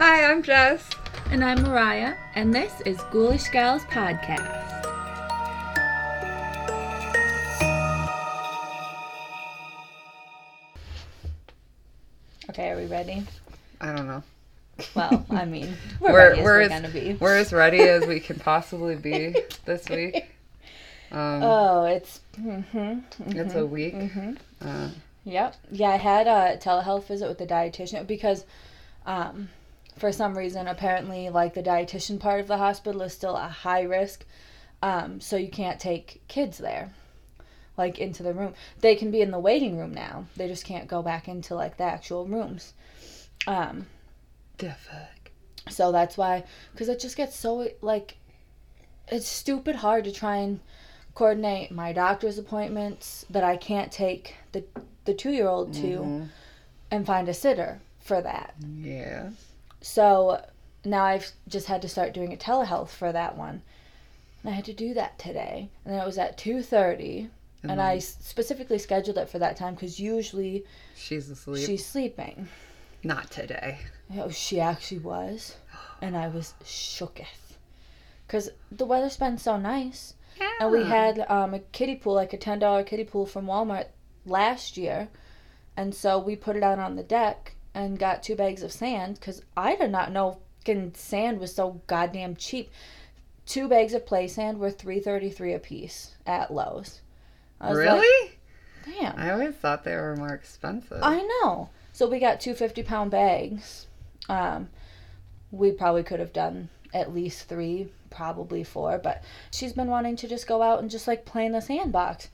Hi, I'm Jess. And I'm Mariah, and this is Ghoulish Gals Podcast. Okay, are we ready? I don't know. Well, I mean, we're, We're ready as we're we're as, gonna be. we're as ready as we can possibly be this week. Um, Oh, it's. hmm it's a week. hmm Uh, Yep. Yeah, I had a telehealth visit with the dietitian because, um, for some reason, apparently, like the dietitian part of the hospital is still a high risk, um, so you can't take kids there, like into the room. They can be in the waiting room now. They just can't go back into like the actual rooms. Um, the fuck. so that's why, because it just gets so like, it's stupid hard to try and coordinate my doctor's appointments that I can't take the the two year old to Mhm. and find a sitter for that. Yeah. So now I've just had to start doing a telehealth for that one. And I had to do that today. And then it was at 2:30 and, then I s- specifically scheduled it for that time cuz usually she's asleep. she's sleeping. Not today. Oh, she actually was. And I was shooketh. Cuz the weather's been so nice. And we had um, a kiddie pool, like a $10 kiddie pool from Walmart last year. And so we put it out on the deck and got two bags of sand because I did not know fucking sand was so goddamn cheap. Two bags of play sand were three thirty three a piece at Lowe's. Was like, Really? Damn. I always thought they were more expensive. I know. So we got two 50 pound bags. Um, we probably could have done at least three, probably four, but she's been wanting to just go out and just like play in the sandbox.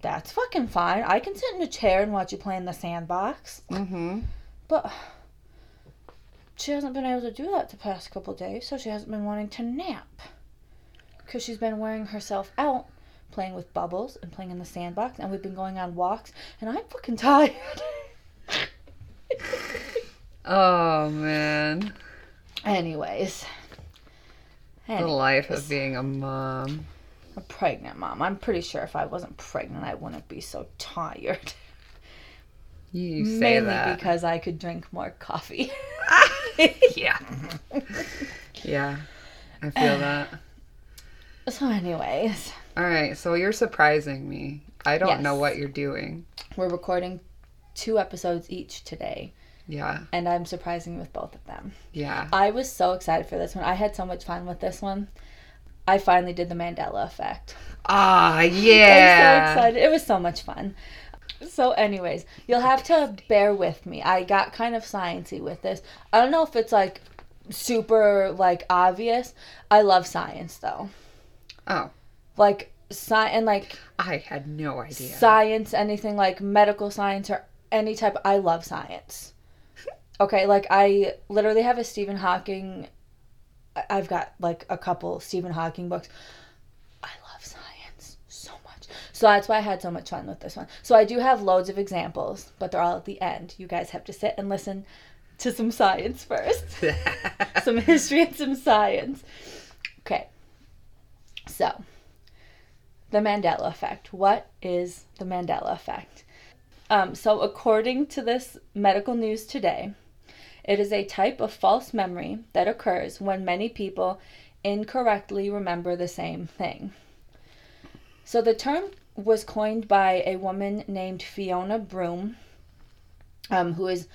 That's fucking fine. I can sit in a chair and watch you play in the sandbox. mm-hmm. But she hasn't been able to do that the past couple days, so she hasn't been wanting to nap. Because she's been wearing herself out, playing with bubbles and playing in the sandbox, and we've been going on walks, and I'm fucking tired. Oh man. Anyways. The life of being a mom. a pregnant mom. I'm pretty sure if I wasn't pregnant, I wouldn't be so tired. You say Mainly that. because I could drink more coffee. yeah. Yeah. I feel that. so, anyways, All right, so you're surprising me. I don't know what you're doing. we're recording two episodes each today, Yeah. and I'm surprising you with both of them. Yeah. I was so excited for this one. I had so much fun with this one. I finally did the Mandela effect. Ah, I'm so yeah. excited. It was so much fun. So, anyways, you'll have to bear with me. I got kind of sciencey with this. I don't know if it's like super like obvious. I love science though. Oh, Like science and like I had no idea. science, anything like medical science or any type. I love science. Okay, like I literally have a Stephen Hawking. I've got like a couple Stephen Hawking books. I love science so much. So that's why I had so much fun with this one. So I do have loads of examples, but they're all at the end. You guys have to sit and listen to some science first. some history and some science. Okay. So, the Mandela effect. What is the Mandela effect? Um, so, according to this medical news today, it is a type of false memory that occurs when many people incorrectly remember the same thing. So, the term was coined by a woman named Fiona Broome, um, who is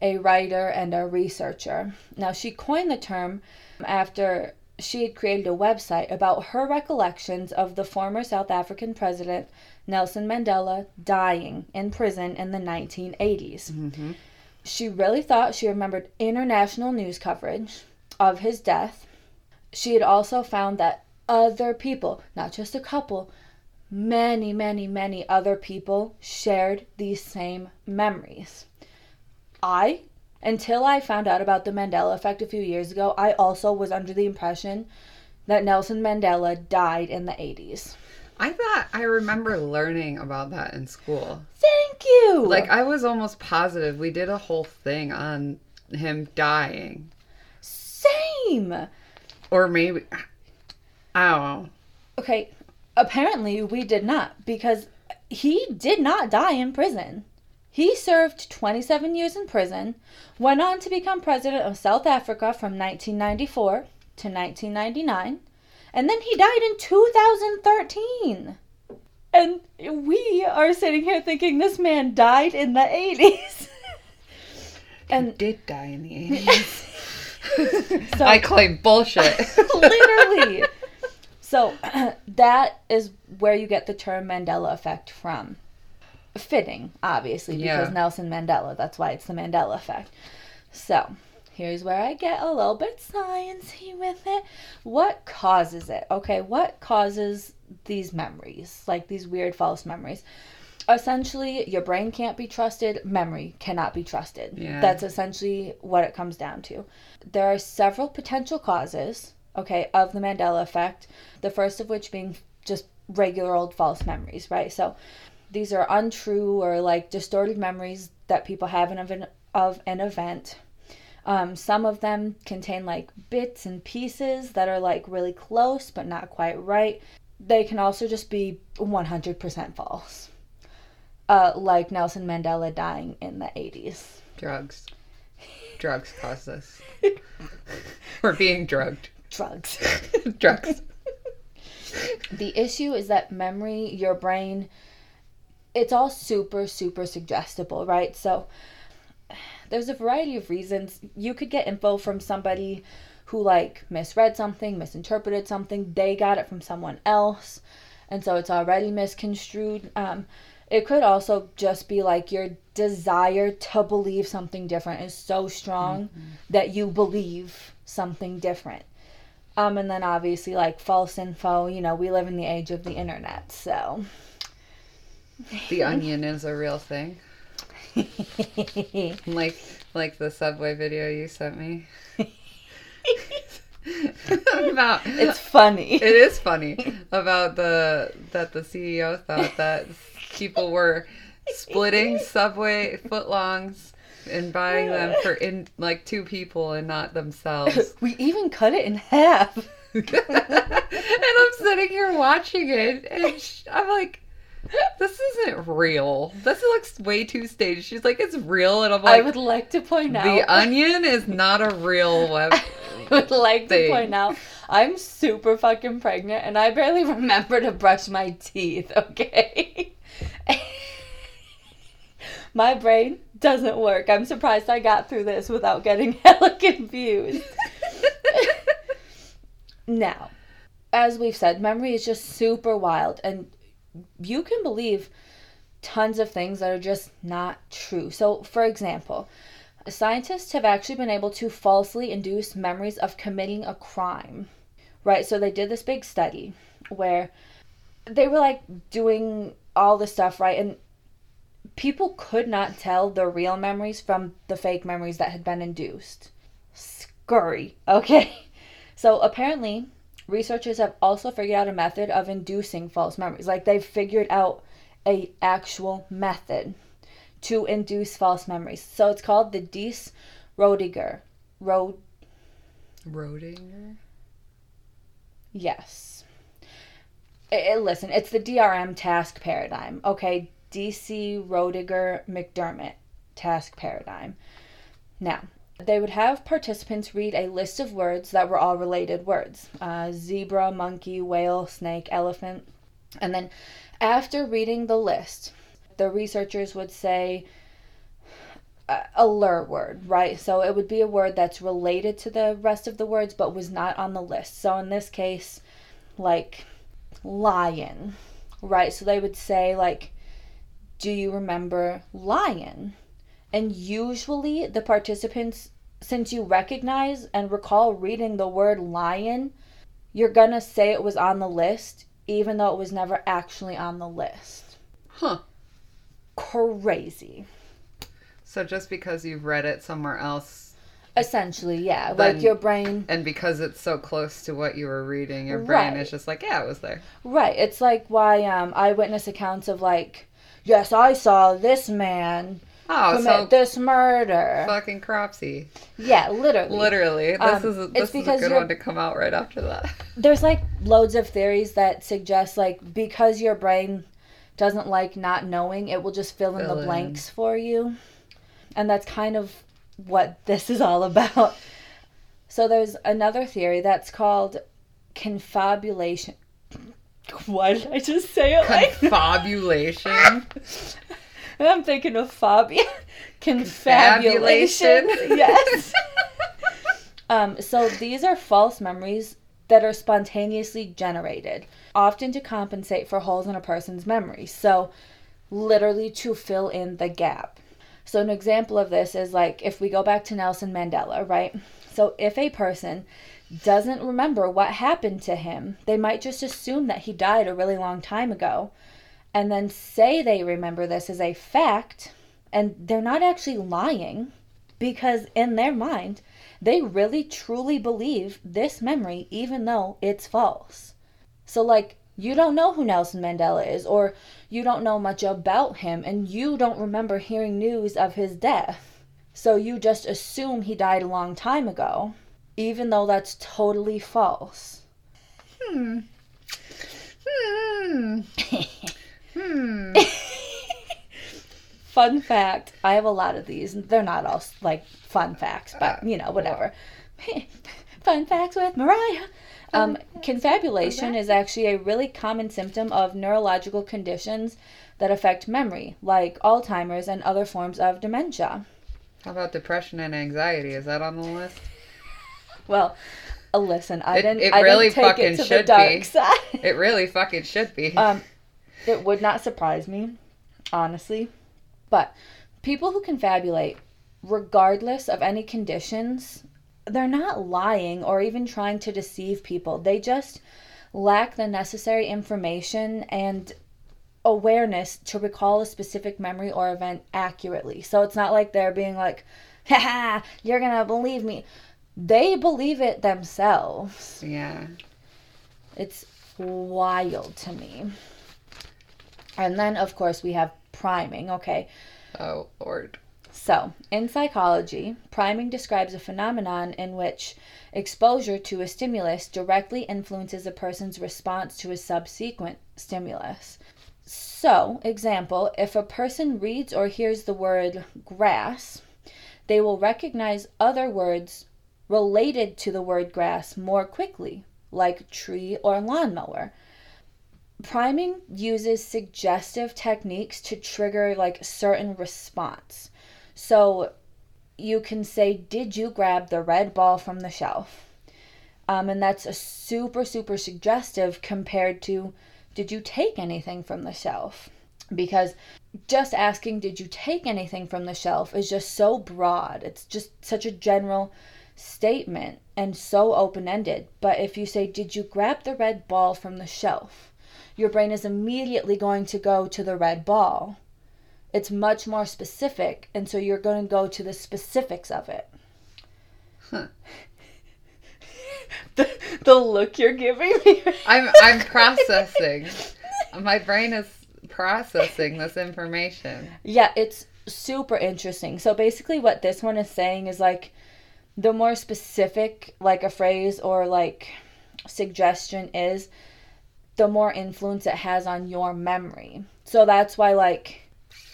a writer and a researcher. Now, she coined the term after she had created a website about her recollections of the former South African president Nelson Mandela dying in prison in the 1980s. hmm She really thought she remembered international news coverage of his death. She had also found that other people, not just a couple, many, many, many other people shared these same memories. I, until I found out about the Mandela effect a few years ago, I also was under the impression that Nelson Mandela died in the 80s. I thought I remember learning about that in school. Thank you! Like I was almost positive we did a whole thing on him dying, same! or maybe I don't know. Okay, apparently we did not because he did not die in prison. He served 27 years in prison, went on to become president of South Africa from 1994 to 1999, and then he died in 2013. And we are sitting here thinking this man died in the 80s. And did die in the 80s. So- I claim bullshit. Literally. So that is where you get the term Mandela effect from. Fitting, obviously, because Yeah. Nelson Mandela. That's why it's the Mandela effect. So here's where I get a little bit sciencey with it. What causes it? Okay, what causes these memories, like these weird false memories? Essentially, your brain can't be trusted, memory cannot be trusted. Yeah. That's essentially what it comes down to. There are several potential causes, okay, of the Mandela effect. The first of which being just regular old false memories, right? So these are untrue or like distorted memories that people have of an, of an event. Um, some of them contain like bits and pieces that are like really close but not quite right. They can also just be 100% false. Uh, like Nelson Mandela dying in the 80s. Drugs. Drugs cause this. We're being drugged. Drugs. Drugs. the issue is that memory, your brain, it's all super, super suggestible, right? So there's a variety of reasons. You could get info from somebody who like misread something, misinterpreted something, they got it from someone else, and so it's already misconstrued. Um, it could also just be like your desire to believe something different is so strong that you believe something different. Um, and then obviously like false info, you know, we live in the age of the internet, so The onion is a real thing. Like like the subway video you sent me. about it's funny. it is funny about the that the CEO thought that people were splitting subway footlongs and buying them for in like two people and not themselves. we even cut it in half. and I'm sitting here watching it, and sh- I'm like, "This isn't real. This looks way too staged." She's like, "It's real," and I'm like, I would like to point out "The Onion is not a real web." I would like to point out I'm super fucking pregnant and I barely remember to brush my teeth, okay? my brain doesn't work. I'm surprised I got through this without getting hella confused. now, as we've said, memory is just super wild and you can believe tons of things that are just not true. So, for example, scientists have actually been able to falsely induce memories of committing a crime. Right? So they did this big study where they were like doing all the stuff, right? And people could not tell the real memories from the fake memories that had been induced. Scurry, okay? So apparently, researchers have also figured out a method of inducing false memories. Like they've figured out a actual method to induce false memories. So it's called the Deese Roediger. Rod Rodinger. yes. I- I- listen, it's the DRM task paradigm. Okay, Deese Roediger McDermott task paradigm. Now, they would have participants read a list of words that were all related words uh, zebra, monkey, whale, snake, elephant. And then after reading the list, the researchers would say a, a lure word, right? So it would be a word that's related to the rest of the words but was not on the list. So in this case, like lion, right? So they would say, like, do you remember lion? And usually the participants, since you recognize and recall reading the word lion, you're gonna say it was on the list, even though it was never actually on the list. Huh. Crazy. So just because you've read it somewhere else, Essentially, yeah. Then- like your brain. and because it's so close to what you were reading, your brain Right. is just like, yeah, it was there. Right. It's like why um, eyewitness accounts of, like, yes, I saw this man Oh, commit so this murder. fucking Cropsey. Yeah, literally. Literally, this Um, is a, this is a good one to come out right after that. There's like loads of theories that suggest like because your brain doesn't like not knowing. It will just fill in Fill the in. blanks for you. And that's kind of what this is all about. So there's another theory that's called confabulation. Why did I just say it like Confabulation. I'm thinking of phobia. Confabulation. Confabulation. yes. Um, so these are false memories that are spontaneously generated, often to compensate for holes in a person's memory. So, literally to fill in the gap. So, an example of this is like if we go back to Nelson Mandela, right? So, if a person doesn't remember what happened to him, they might just assume that he died a really long time ago and then say they remember this as a fact, and they're not actually lying because in their mind, they really truly believe this memory, even though it's false. So, like, you don't know who Nelson Mandela is, or you don't know much about him, and you don't remember hearing news of his death. So, you just assume he died a long time ago, even though that's totally false. Hmm. Hmm. Hmm. Fun fact I have a lot of these. They're not all like fun facts, but you know, whatever. fun facts with Mariah. Um, confabulation is actually a really common symptom of neurological conditions that affect memory, like Alzheimer's and other forms of dementia. How about depression and anxiety? Is that on the list? Well, uh, listen, I It- didn't. it I really didn't take fucking it to the should dark be. side. It really fucking should be. Um, it would not surprise me, honestly. But people who confabulate, regardless of any conditions, they're not lying or even trying to deceive people. They just lack the necessary information and awareness to recall a specific memory or event accurately. So it's not like they're being like, haha, you're gonna believe me. They believe it themselves. yeah. It's wild to me. And then, of course, we have priming. Okay. Oh Lord. So, in psychology, priming describes a phenomenon in which exposure to a stimulus directly influences a person's response to a subsequent stimulus. So, example, if a person reads or hears the word grass, they will recognize other words related to the word grass more quickly, like tree or lawnmower. Priming uses suggestive techniques to trigger like certain response. So you can say, Did you grab the red ball from the shelf? Um, and that's a super, super suggestive compared to, Did you take anything from the shelf? Because just asking, Did you take anything from the shelf is just so broad. It's just such a general statement and so open ended. But if you say, Did you grab the red ball from the shelf? your brain is immediately going to go to the red ball. It's much more specific, and so you're going to go to the specifics of it. Huh. the, the look you're giving me. I'm I'm processing. My brain is processing this information. Yeah, it's super interesting. So basically, what this one is saying is like the more specific, like a phrase or like suggestion is, the more influence it has on your memory. So that's why, like,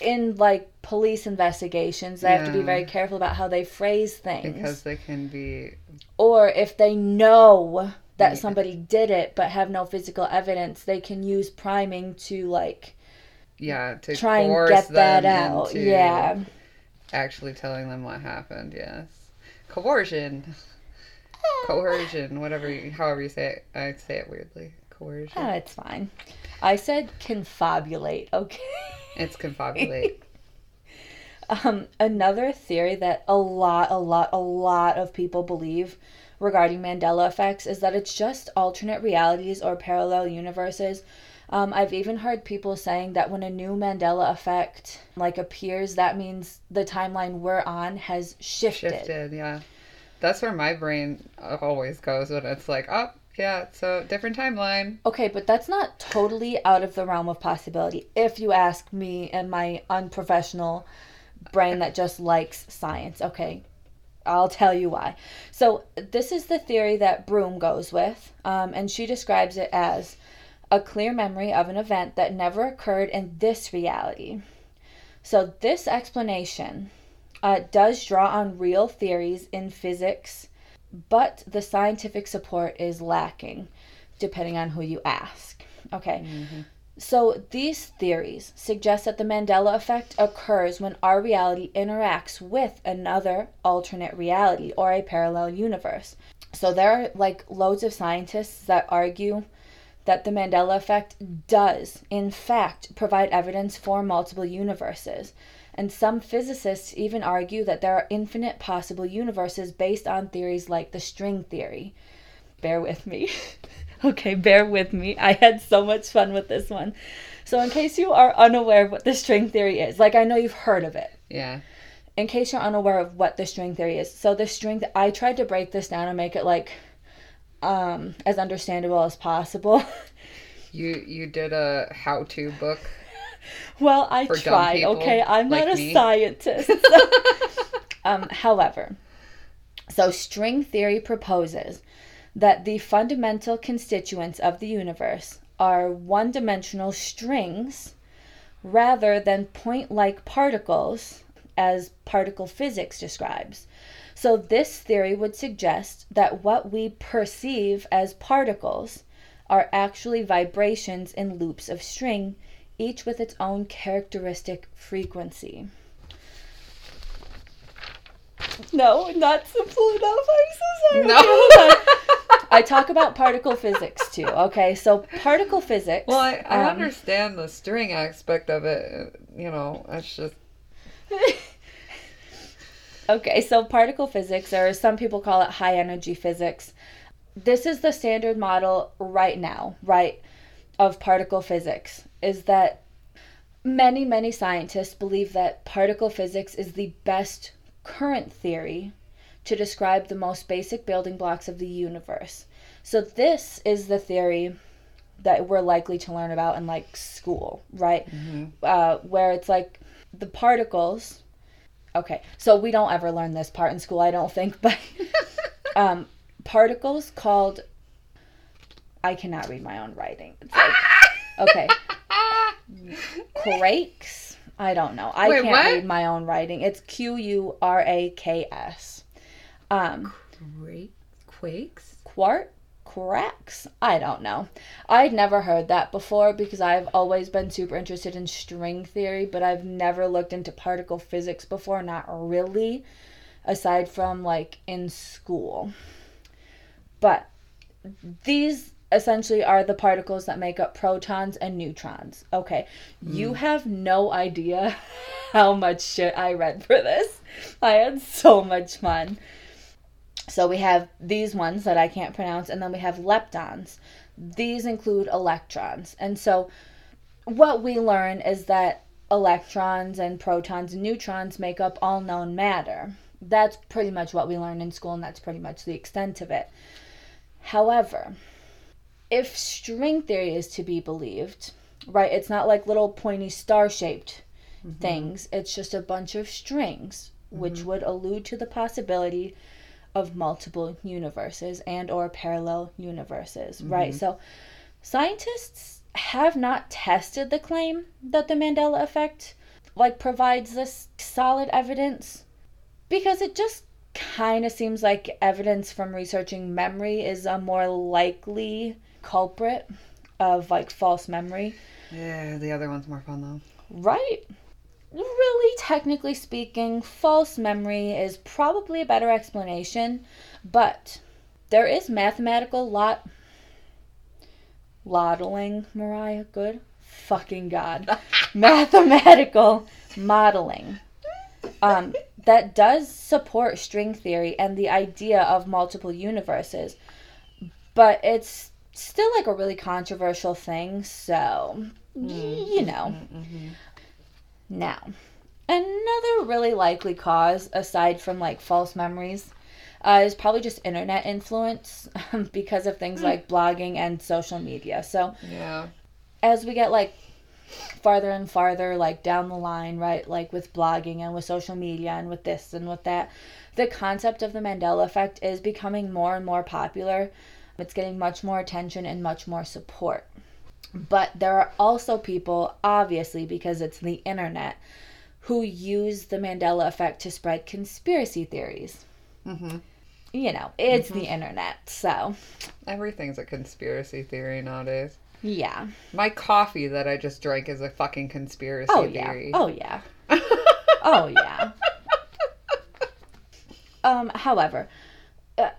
in like police investigations, they have to be very careful about how they phrase things. Because they can be or if they know that Yeah. somebody did it but have no physical evidence, they can use priming to like yeah, to try and get that them out. Yeah. actually telling them what happened, yes. Coercion. Coercion, whatever you, however you say it. I say it weirdly. Coercion. Oh, it's fine. I said confabulate, okay? It's confabulate. Um, another theory that a lot, a lot, a lot of people believe regarding Mandela effects is that it's just alternate realities or parallel universes. Um, I've even heard people saying that when a new Mandela effect like appears, that means the timeline we're on has shifted. Shifted, yeah. That's where my brain always goes when it's like, oh, yeah, so different timeline. Okay, but that's not totally out of the realm of possibility. If you ask me and my unprofessional brain that just likes science, okay, I'll tell you why. So, this is the theory that Broome goes with, um, and she describes it as a clear memory of an event that never occurred in this reality. So, this explanation uh, does draw on real theories in physics, but the scientific support is lacking, depending on who you ask. Okay. So, these theories suggest that the Mandela effect occurs when our reality interacts with another alternate reality or a parallel universe. So, there are like loads of scientists that argue that the Mandela effect does, in fact, provide evidence for multiple universes. And some physicists even argue that there are infinite possible universes based on theories like the string theory. Bear with me. okay, bear with me. I had so much fun with this one. So, in case you are unaware of what the string theory is, like I know you've heard of it. Yeah. In case you're unaware of what the string theory is, so the string, I tried to break this down and make it like um, as understandable as possible. You you did a how to book. Well, I tried. Okay, I'm like not a me. scientist. so- um, however, so string theory proposes that the fundamental constituents of the universe are one-dimensional strings rather than point-like particles as particle physics describes. So this theory would suggest that what we perceive as particles are actually vibrations in loops of string each with its own characteristic frequency. No, not simple enough. I'm so sorry. No. Okay, hold on. I talk about particle physics too. Okay, so particle physics. Well, I, I um, understand the string aspect of it. You know, it's just Okay, so particle physics, or some people call it high energy physics. This is the standard model right now, right, of particle physics, is that many, many scientists believe that particle physics is the best current theory to describe the most basic building blocks of the universe. So, this is the theory that we're likely to learn about in like school, right? Uh, where it's like the particles Okay, so we don't ever learn this part in school, I don't think, but um, particles called. I cannot read my own writing. It's like, okay, Quakes. I don't know. I Wait, can't what? read my own writing. It's Q U R A K S. Um, quakes. quart quarks i don't know. I'd never heard that before because i've always been super interested in string theory but i've never looked into particle physics before not really aside from like in school. But these essentially are the particles that make up protons and neutrons. Okay you mm. have no idea how much shit i read for this. I had so much fun so we have these ones that I can't pronounce, and then we have leptons. These include electrons. And so what we learn is that electrons and protons and neutrons make up all known matter. That's pretty much what we learn in school, and that's pretty much the extent of it. However, if string theory is to be believed, right, it's not like little pointy star shaped mm-hmm. things, it's just a bunch of strings, which mm-hmm. would allude to the possibility of multiple universes and or parallel universes mm-hmm. right so scientists have not tested the claim that the mandela effect like provides this solid evidence because it just kind of seems like evidence from researching memory is a more likely culprit of like false memory Yeah, the other one's more fun though. Right. Really, technically speaking, false memory is probably a better explanation, but there is mathematical lot. Modeling, Mariah, good fucking God. mathematical modeling um, that does support string theory and the idea of multiple universes, but it's still like a really controversial thing, so y- you mm-hmm, know. Mm-hmm, mm-hmm. Now, another really likely cause, aside from like false memories, uh, is probably just internet influence because of things like blogging and social media. So, Yeah. as we get like farther and farther like down the line right like with blogging and with social media and with this and with that the concept of the mandela effect is becoming more and more popular it's getting much more attention and much more support But there are also people, obviously, because it's the internet, who use the Mandela effect to spread conspiracy theories. hmm You know, it's the internet, so Everything's a conspiracy theory nowadays. yeah. My coffee that I just drank is a fucking conspiracy Oh yeah. theory. Oh yeah. Oh yeah. Um, however, uh,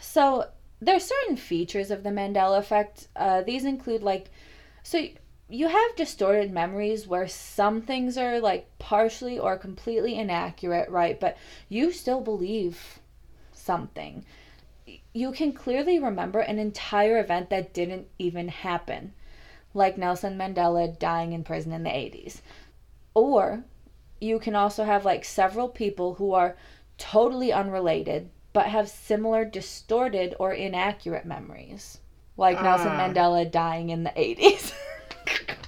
so there's certain features of the Mandela effect. Uh, these include like, so you have distorted memories where some things are like partially or completely inaccurate, right? But you still believe something. You can clearly remember an entire event that didn't even happen, like Nelson Mandela dying in prison in the 80s. Or you can also have like several people who are totally unrelated but have similar distorted or inaccurate memories. Like Nelson Ah. Mandela dying in the 80s.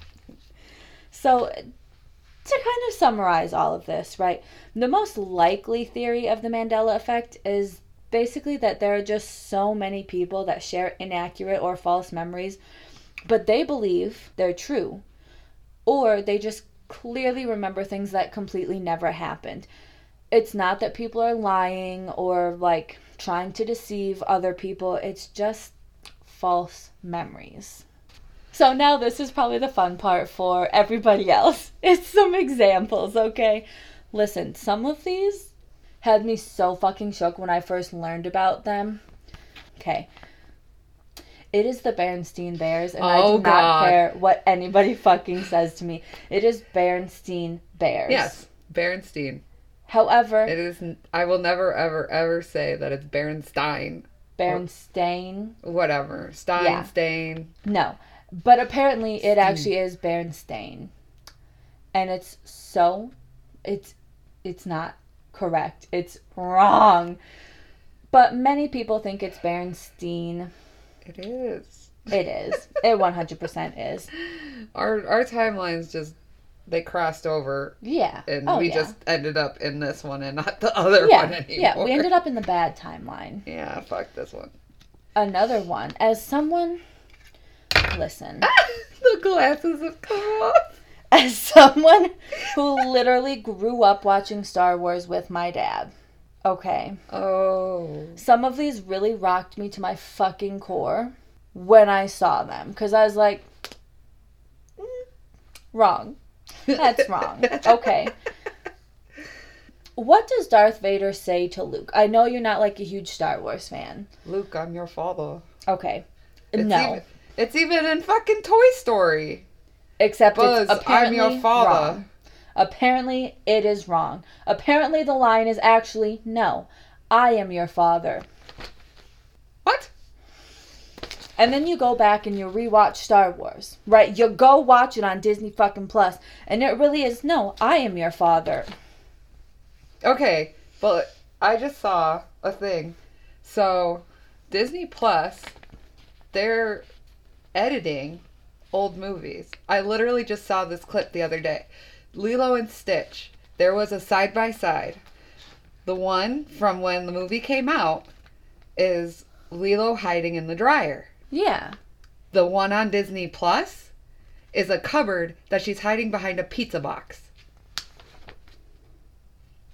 so, to kind of summarize all of this, right? The most likely theory of the Mandela effect is basically that there are just so many people that share inaccurate or false memories, but they believe they're true. Or they just clearly remember things that completely never happened. It's not that people are lying or like trying to deceive other people, it's just false memories. So now this is probably the fun part for everybody else. It's some examples, okay? Listen, some of these had me so fucking shook when I first learned about them. Okay. It is the Bernstein Bears, and I Oh, do not God. care what anybody fucking says to me. It is Bernstein Bears. Yes, Berenstein. However, it is. I will never, ever, ever say that it's Berenstein. Bernstein, Whatever. Stein, Yeah. No. But apparently it Stein. actually is Bernstein. And it's so it's it's not correct. It's wrong. But many people think it's Bernstein. It is. It is. It 100% is. Our our timelines just they crossed over, Yeah. and oh, we yeah. just ended up in this one and not the other yeah, one anymore. yeah, we ended up in the bad timeline. Yeah, fuck this one. Another one. As someone listen. the glasses have come off. as someone who literally grew up watching Star Wars with my dad. Okay. Oh. Some of these really rocked me to my fucking core when I saw them because I was like, "Mm, wrong. That's wrong. Okay. What does Darth Vader say to Luke? I know you're not like a huge Star Wars fan. Luke, I'm your father. Okay. It's no. Even, it's even in fucking Toy Story. Except Buzz, it's I'm apparently your father. wrong. Apparently, it is wrong. Apparently, the line is actually no. I am your father. What? And then you go back and you rewatch Star Wars, right? You go watch it on Disney fucking Plus, and it really is no. I am your father. Okay, but I just saw a thing. So, Disney Plus, they're editing old movies. I literally just saw this clip the other day. Lilo and Stitch. There was a side by side. The one from when the movie came out is Lilo hiding in the dryer. Yeah. The one on Disney Plus is a cupboard that she's hiding behind a pizza box.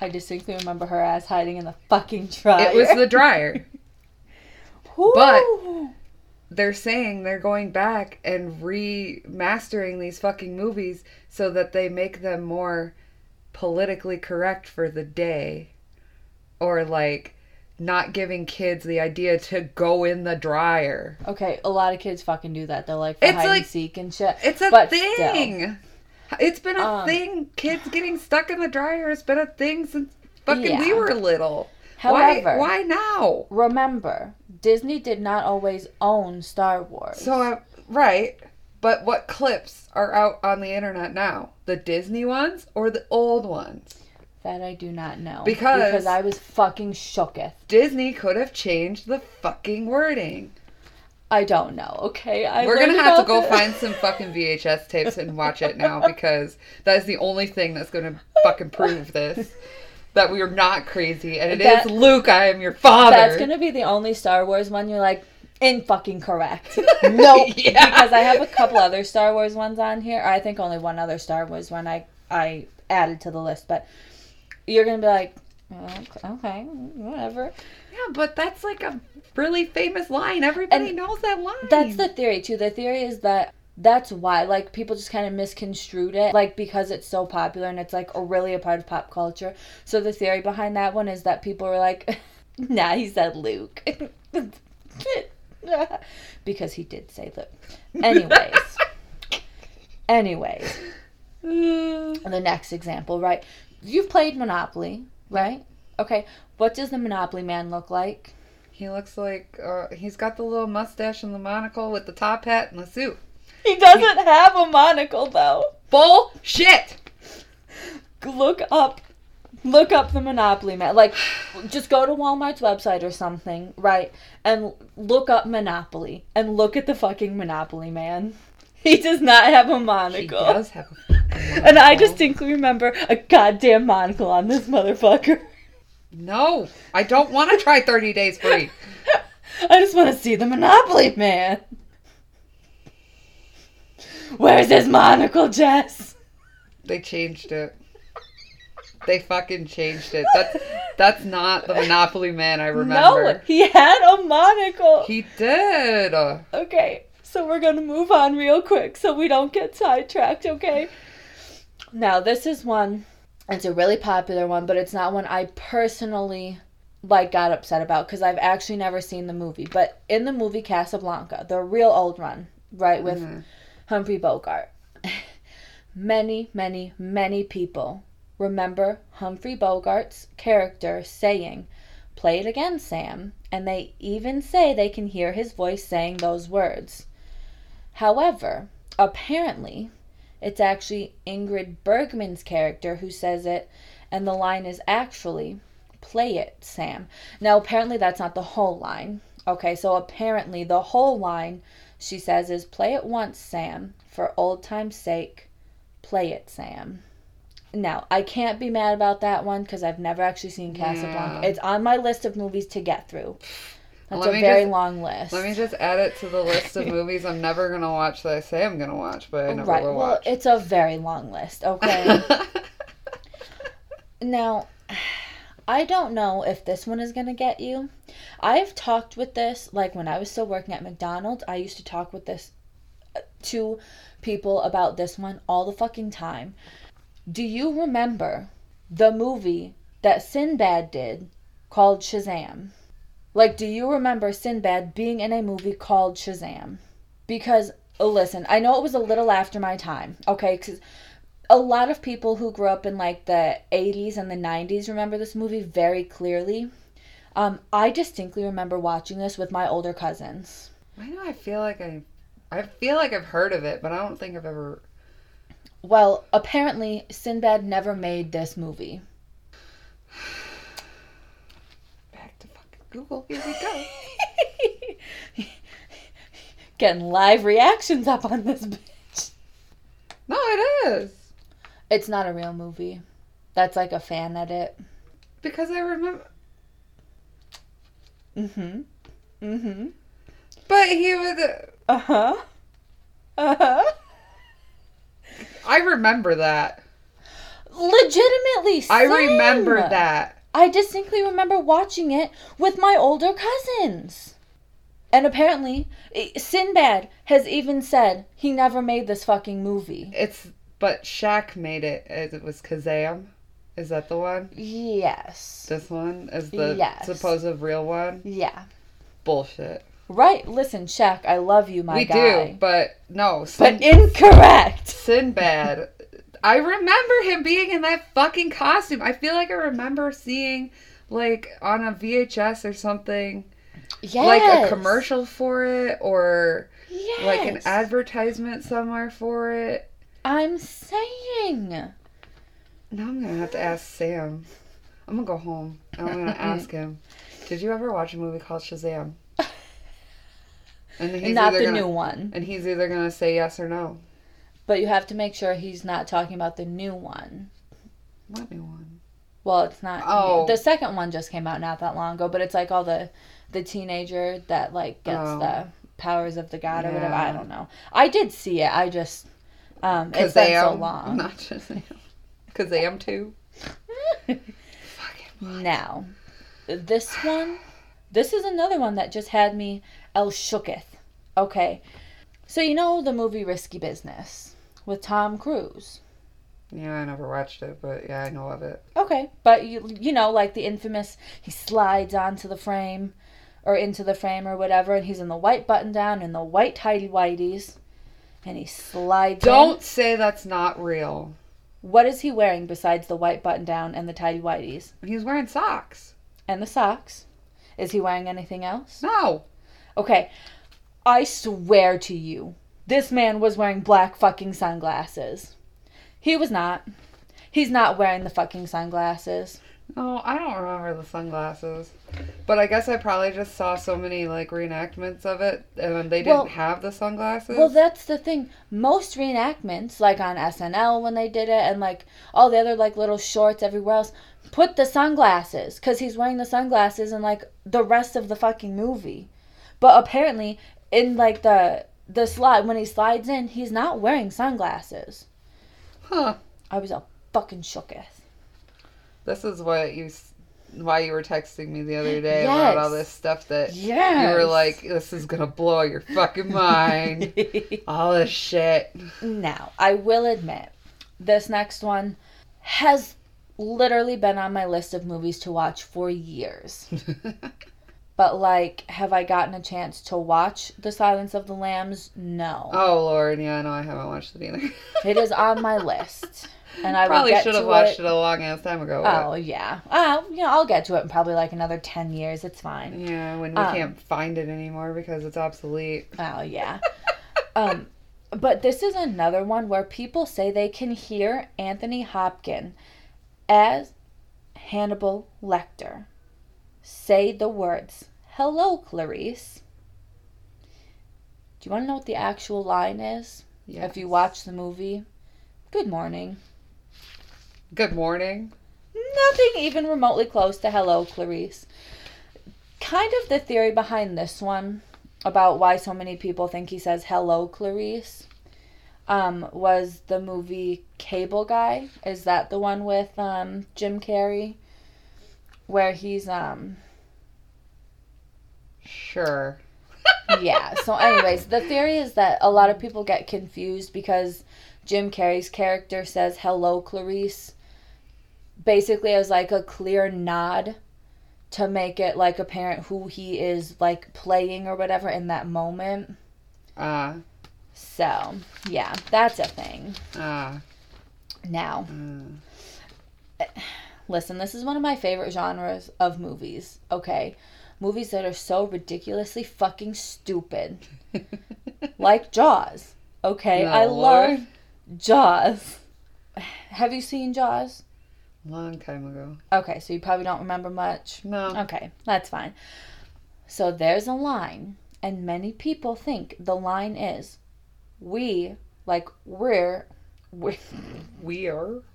I distinctly remember her ass hiding in the fucking dryer. It was the dryer. But- they're saying they're going back and remastering these fucking movies so that they make them more politically correct for the day or like not giving kids the idea to go in the dryer. Okay, a lot of kids fucking do that. They're like It's hide like- and seek and shit. It's a But thing. It's been a Um, thing. Kids getting stuck in the dryer has been a thing since fucking we were little. However, why, why now? remember, Disney did not always own Star Wars. So I right, but what clips are out on the internet now? The Disney ones or the old ones? That I do not know Because- because I was fucking shooketh. Disney could have changed the fucking wording. I don't know. Okay, I We're gonna have to go this- find some fucking VHS tapes and watch it now because that is the only thing that's gonna fucking prove this. That we are not crazy, and it is That- Luke. I am your father. That's gonna be the only Star Wars one. You're like, In fucking correct. Nope. Yeah. Because I have a couple other Star Wars ones on here. I think only one other Star Wars one I I added to the list, but you're gonna be like, "Oh, okay, whatever. Yeah, but that's like a really famous line. Everybody And knows that line. That's the theory too. The theory is that that's why like people just kind of misconstrued it like because it's so popular and it's like a really a part of pop culture. So the theory behind that one is that people were like, "Nah, he said Luke." because he did say Luke. Anyways. Anyways, the next example, right? You've played Monopoly, right? Okay. What does the Monopoly man look like? He looks like uh, he's got the little mustache and the monocle with the top hat and the suit. He doesn't have a monocle though. Bullshit. look up look up the monopoly man like just go to walmart's website or something right and look up monopoly and look at the fucking monopoly man he does not have a monocle. He does have a and i distinctly remember a goddamn monocle on this motherfucker no. I don't want to try 30 days free. i just want to see the monopoly man where's his monocle jess They changed it. They fucking changed it. That's that's not the Monopoly man I remember. no he had a monocle He did. Okay, so we're gonna move on real quick so we don't get sidetracked, okay? Now, this is one, it's a really popular one, but it's not one I personally like got upset about because I've actually never seen the movie. But in the movie Casablanca, the real old run, right, with Mhm. Humphrey Bogart, many, many, many people remember Humphrey Bogart's character saying, Play it again, Sam. And they even say they can hear his voice saying those words. However, apparently, it's actually Ingrid Bergman's character who says it, and the line is actually, Play it, Sam. Now, apparently, that's not the whole line. Okay, so apparently, the whole line she says is, Play it once, Sam. For old time's sake, play it, Sam. Now, I can't be mad about that one because I've never actually seen Casablanca. Yeah. It's on my list of movies to get through. That's Let a me very just- long list. Let me just add it to the list of movies I'm never gonna watch that I say I'm gonna watch, but I never right. will Well, watch. it's a very long list. Okay. now, I don't know if this one is gonna get you. I've talked with this like when I was still working at McDonald's. I used to talk with this uh, to people about this one all the fucking time. Do you remember the movie that Sinbad did called Shazam? Like, do you remember Sinbad being in a movie called Shazam? Because, oh, listen, I know it was a little after my time, okay? Because a lot of people who grew up in like the 80s and the 90s remember this movie very clearly. Um, I distinctly remember watching this with my older cousins. Why do I feel like I, I feel like I've heard of it, but I don't think I've ever. Well, apparently, Sinbad never made this movie. Back to fucking Google. Here we go. Getting live reactions up on this bitch. No, it is It's not a real movie. That's like a fan edit. because I remember. Mm-hmm. Mm-hmm. But he was. Uh-huh. Uh-huh. I remember that. Legitimately, I remember that. I distinctly remember watching it with my older cousins. And apparently, Sinbad has even said he never made this fucking movie. It's but Shaq made it. It was Kazam. Is that the one? Yes. This one is the Yes. supposed real one. Yeah. Bullshit. Right. Listen, Shaq, I love you, my we guy. do, but no. But incorrect. Sinbad. I remember him being in that fucking costume. I feel like I remember seeing like on a VHS or something, Yes. like a commercial for it or Yes. like an advertisement somewhere for it. I'm saying. Now I'm gonna have to ask Sam. I'm gonna go home and I'm gonna ask him. Did you ever watch a movie called Shazam? And he's Not the gonna, new one. And he's either gonna say yes or no. But you have to make sure he's not talking about the new one. What new one? Well, it's not. Oh. The second one just came out not that long ago, but it's like all the the teenager that like gets Oh. the powers of the god or whatever. I don't know. I did see it. I just um it's been so long. Not just Kazam too. Now, this one, this is another one that just had me el shooketh. Okay, so you know the movie Risky Business with Tom Cruise. Yeah, I never watched it, but yeah, I know of it. Okay, but you you know like the infamous he slides onto the frame or into the frame or whatever, and he's in the white button down and the white tidy whities, and he slides. Don't say that's not real. What is he wearing besides the white button down and the tidy whities He's wearing socks. and the socks? Is he wearing anything else? No. Okay, I swear to you, this man was wearing black fucking sunglasses. He was not. He's not wearing the fucking sunglasses. No, I don't remember the sunglasses. But I guess I probably just saw so many like reenactments of it and they didn't Well- have the sunglasses. Well, that's the thing. Most reenactments, like on SNL when they did it, and like all the other like little shorts everywhere else, put the sunglasses because he's wearing the sunglasses in like the rest of the fucking movie. But apparently, in like the the slide when he slides in, he's not wearing sunglasses. huh. I was a fucking shooketh. This is what you why you were texting me the other day about all this stuff that Yeah. you were like this is to blow your fucking mind. all this shit. Now, I will admit, this next one has literally been on my list of movies to watch for years. But, like, have I gotten a chance to watch The Silence of the Lambs? No. oh lord, yeah, no, I haven't watched it either. It is on my list. And I Probably should have watched it. it. a long ass time ago. Oh, yeah. Uh, you know, I'll get to it in probably like another 10 years. It's fine. Yeah, when we Um, can't find it anymore because it's obsolete. Oh, yeah. um, but this is another one where people say they can hear Anthony Hopkins as Hannibal Lecter say the words, Hello, Clarice. Do you want to know what the actual line is? Yeah. If you watch the movie, good morning. Good morning. Nothing even remotely close to Hello, Clarice. Kind of the theory behind this one about why so many people think he says Hello, Clarice um, was the movie Cable Guy. Is that the one with um, Jim Carrey? Where he's, um, Sure. yeah. So, anyways, the theory is that a lot of people get confused because Jim Carrey's character says "Hello, Clarice," basically as like a clear nod to make it like apparent who he is like playing or whatever in that moment. Ah. So, yeah, that's a thing. Ah. Now, uh, listen, this is one of my favorite genres of movies. Okay, movies that are so ridiculously fucking stupid, like Jaws. Okay, No, I love Jaws. Have you seen Jaws? Long time ago. Okay, so you probably don't remember much. No. Okay, that's fine. So there's a line, and many people think the line is, "We like we're we're We are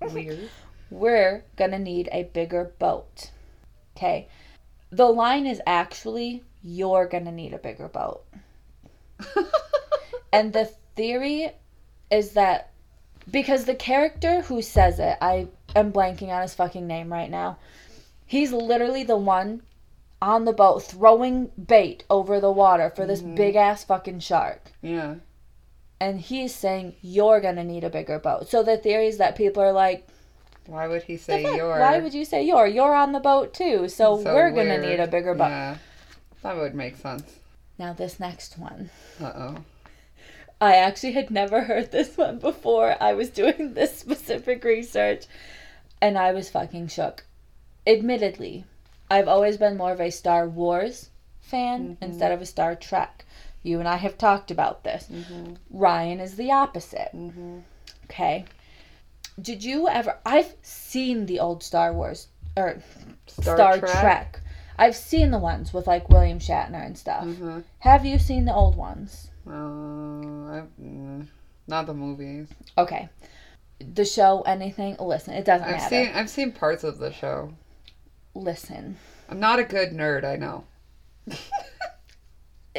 we're gonna need a bigger boat." Okay, the line is actually, "You're gonna need a bigger boat," and the theory is that because the character who says it, I am blanking on his fucking name right now. He's literally the one on the boat throwing bait over the water for this mm-hmm. big ass fucking shark. yeah. And he's saying, You're gonna need a bigger boat. So the theory is that people are like, Why would he say you're? Why would you say you're? You're on the boat too. So, So we're gonna need a bigger boat. Yeah. That would make sense. Now, this next one. Uh oh. I actually had never heard this one before I was doing this specific research, and I was fucking shook. Admittedly, I've always been more of a Star Wars fan instead of a Star Trek. You and I have talked about this. Ryan is the opposite. Okay. Did you ever? I've seen the old Star Wars or Star, Trek. I've seen the ones with like William Shatner and stuff. Mm-hmm. Have you seen the old ones? Uh, I, mm, not the movies. Okay. the show, anything, listen, it doesn't I've matter. seen I've seen parts of the show. Listen, I'm not a good nerd, I know.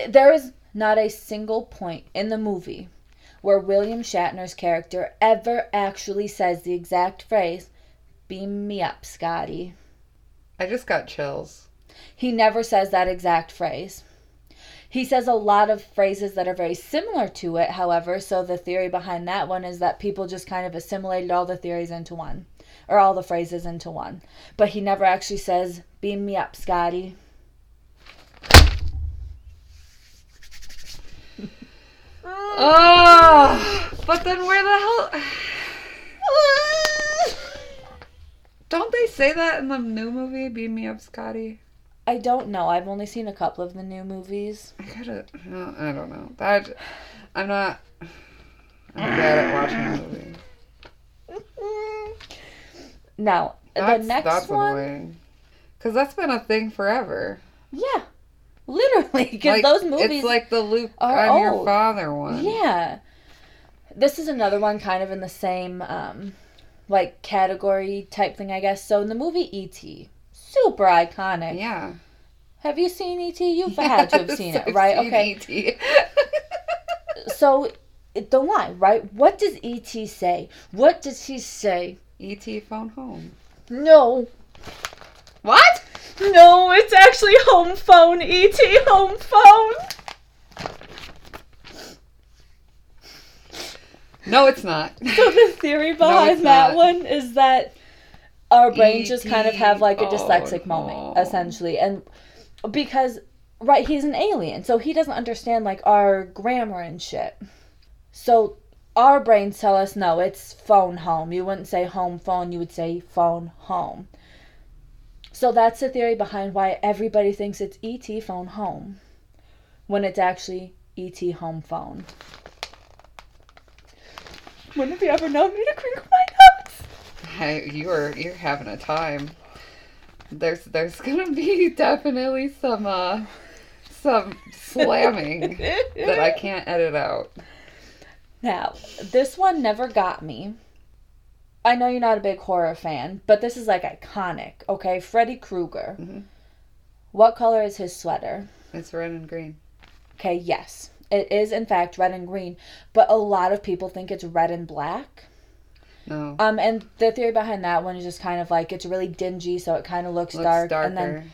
there is not a single point in the movie where William Shatner's character ever actually says the exact phrase, "Beam me up, Scotty." I just got chills. He never says that exact phrase. He says a lot of phrases that are very similar to it, however, so the theory behind that one is that people just kind of assimilated all the theories into one, or all the phrases into one. But he never actually says, Beam me up, Scotty. Oh, but then where the hell? Don't they say that in the new movie, Beam Me Up, Scotty? I don't know. I've only seen a couple of the new movies. I gotta. no, I don't know. That I'm not. I'm bad at watching movies. Now, That's, the next that's one. annoying. Cause that's been a thing forever. Yeah. Literally. Because Like, those movies. It's like the Luke, are I'm your old. father one. Yeah. This is another one kind of in the same um like category type thing, I guess. So in the movie E.T., super iconic. Yeah. Have you seen E.T.? You've had to have seen it, I've right? seen okay. E.T.. So it- the line, right? What does E.T. say? What does he say? E.T. phone home. No. What? No, it's actually home phone, E.T. home phone. No, it's not. So the theory behind it's that one is that our brains just kind of have like a dyslexic Oh, moment, no. essentially, and because right, he's an alien, so he doesn't understand like our grammar and shit. So our brains tell us no, it's phone home. You wouldn't say home phone, you would say phone home. So that's the theory behind why everybody thinks it's ET phone home, when it's actually ET home phone. When have you ever known me to crinkle my nose? Hey, you are you're having a time. There's there's gonna be definitely some uh some slamming that I can't edit out. Now, this one never got me. I know you're not a big horror fan, but this is like iconic, okay? Freddy Krueger. Mhm. What color is his sweater? It's red and green. Okay, yes. It is, in fact, red and green, but a lot of people think it's red and black. No. Um, and the theory behind that one is just kind of like it's really dingy, so it kind of looks, looks dark, darker. and then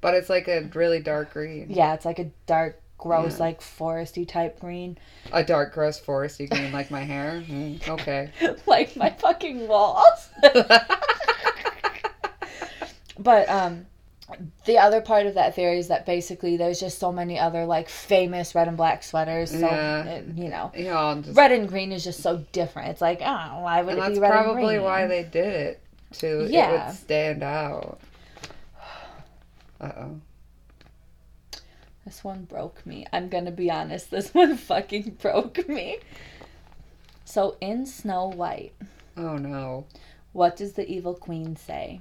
but it's like a really dark green. yeah, it's like a dark, gross, Yeah. like foresty type green, A dark, gross, foresty green like my hair. Mm, okay. like my fucking walls. But um the other part of that theory is that basically there's just so many other like famous red and black sweaters. So Yeah. it- you know, you just, red and green is just so different. It's like, oh, why would and it be red and green? That's probably why they did it to it would stand out. Uh oh. This one broke me. I'm gonna be honest. This one fucking broke me. So in Snow White, Oh no. what does the evil queen say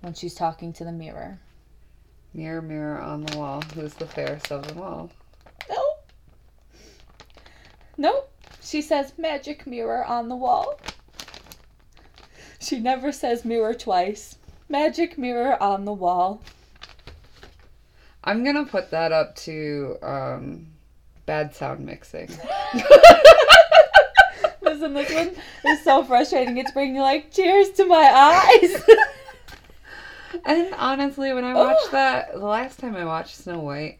when she's talking to the mirror? Mirror, mirror on the wall, who's the fairest of them all? No. No. She says magic mirror on the wall. She never says mirror twice. Magic mirror on the wall. I'm gonna put that up to um, bad sound mixing. Listen, this one is so frustrating. It's bringing like tears to my eyes. And honestly, when I watched that, the last time I watched Snow White,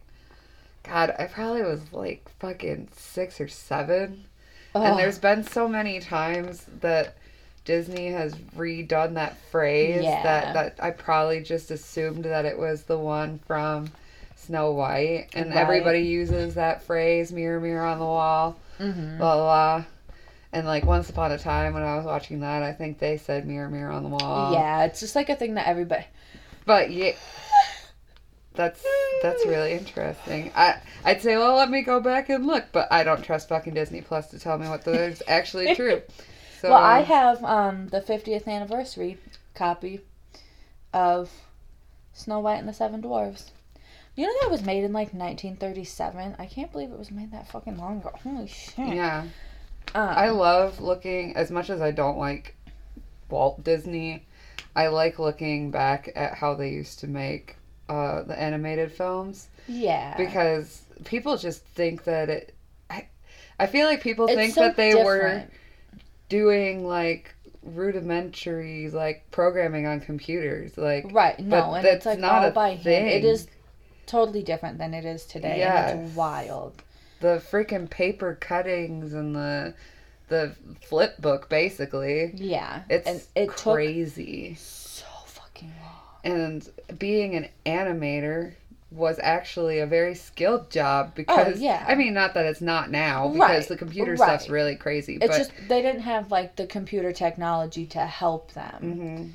God, I probably was like fucking six or seven. Ugh. And there's been so many times that Disney has redone that phrase Yeah. that, that I probably just assumed that it was the one from Snow White. And Right. everybody uses that phrase, mirror, mirror on the wall, Mhm. blah, blah, blah. And like once upon a time when I was watching that, I think they said mirror, mirror on the wall. yeah, it's just like a thing that everybody. But yeah, that's that's really interesting. I I'd say, well, let me go back and look, but I don't trust fucking Disney Plus to tell me what the, is actually true. So well, I have um the 50th anniversary copy of Snow White and the Seven Dwarfs. You know that was made in like 1937. I can't believe it was made that fucking long ago. Holy shit! yeah, Um, I love looking as much as I don't like Walt Disney. I like looking back at how they used to make uh, the animated films yeah. because people just think that it. I, I feel like people It's think so that they were doing like rudimentary like programming on computers like Right, no, but and it's that's like not all a by hand. It thing. is totally different than it is today. And it's wild. the freaking paper cuttings and the the flip book basically Yeah. it's and it crazy so fucking long. and being an animator was actually a very skilled job because Oh, yeah. I mean not that it's not now because Right, the computer right. stuff's really crazy It's but just they didn't have like the computer technology to help them. mhm.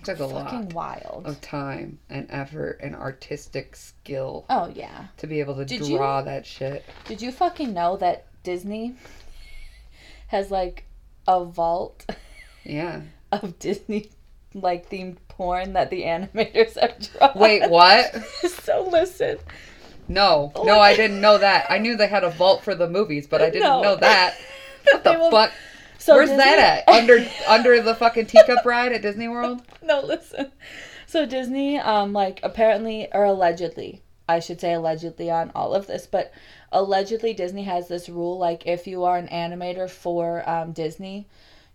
It took a Fucking lot wild. of time and effort and artistic skill Oh yeah. to be able to Did you- draw that shit. Did you fucking know that Disney has like a vault Yeah. of Disney like themed porn that the animators have drawn? Wait, what? so listen. No, no, I didn't know that. I knew they had a vault for the movies, but I didn't No. know that. What the will- fuck? So Where's Disney- that at? Under under the fucking teacup ride at Disney World? no, listen. So Disney, um, like apparently or allegedly, I should say allegedly on all of this, but allegedly Disney has this rule like if you are an animator for um, Disney,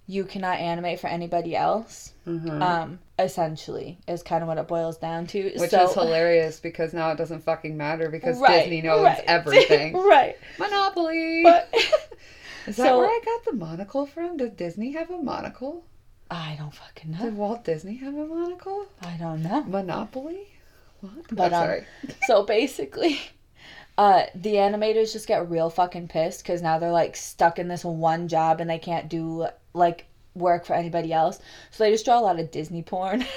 you cannot animate for anybody else. Mhm. Um, essentially, is kind of what it boils down to. Which so, is hilarious because now it doesn't fucking matter because Right, Disney knows right. everything. right. Monopoly. But is that so- where I got the monocle from? Did Disney have a monocle? I don't fucking know. Did. Walt Disney have a monocle? I don't know. Monopoly? What? But, I'm um, sorry. So basically, uh, the animators just get real fucking pissed because now they're like stuck in this one job and they can't do like work for anybody else. So they just draw a lot of Disney porn.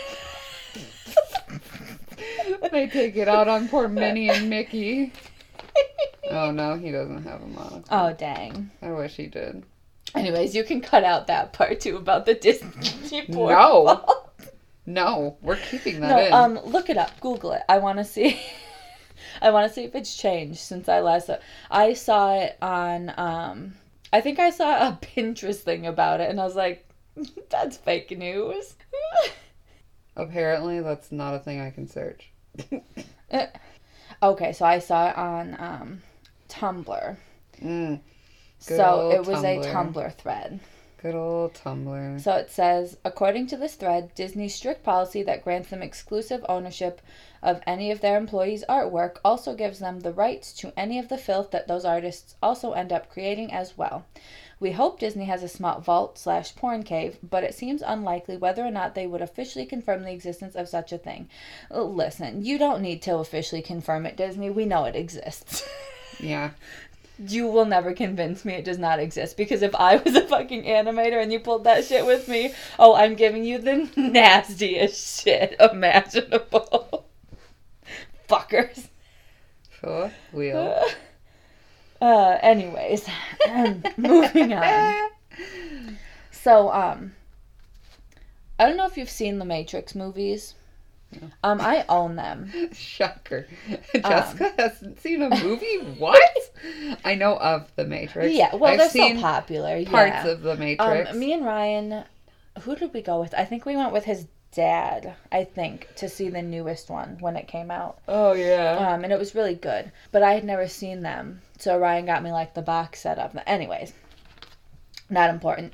they take it out on poor Minnie and Mickey. Oh no, he doesn't have a monocle. oh dang. I wish he did. Anyways, you can cut out that part too about the Disney porn. No. No, we're keeping that no, in. um, look it up. Google it. I want to see. I want to see if it's changed since I last. Saw. I saw it on. Um, I think I saw a Pinterest thing about it, and I was like, "That's fake news." Apparently, that's not a thing I can search. Okay, so I saw it on um, Tumblr. Mm, so it was a Tumblr. Tumblr thread. good old Tumblr. So it says, according to this thread, Disney's strict policy that grants them exclusive ownership of any of their employees' artwork also gives them the rights to any of the filth that those artists also end up creating as well. We hope Disney has a smart vault slash porn cave, but it seems unlikely whether or not they would officially confirm the existence of such a thing. Listen, you don't need to officially confirm it, Disney. We know it exists. Yeah. you will never convince me it does not exist because if I was a fucking animator and you pulled that shit with me, oh, I'm giving you the nastiest shit imaginable. Fuckers. For wheel. Uh, anyways, moving on. So, um, I don't know if you've seen the Matrix movies. Um, I own them. Shocker. Um, Jessica hasn't seen a movie? What? I know of The Matrix. Yeah, well, I've they're seen so popular. parts yeah. of The Matrix. Um, me and Ryan, who did we go with? I think we went with his dad. I think to see the newest one when it came out. oh, yeah. Um, and it was really good. But I had never seen them, so Ryan got me like the box set up. Anyways, not important.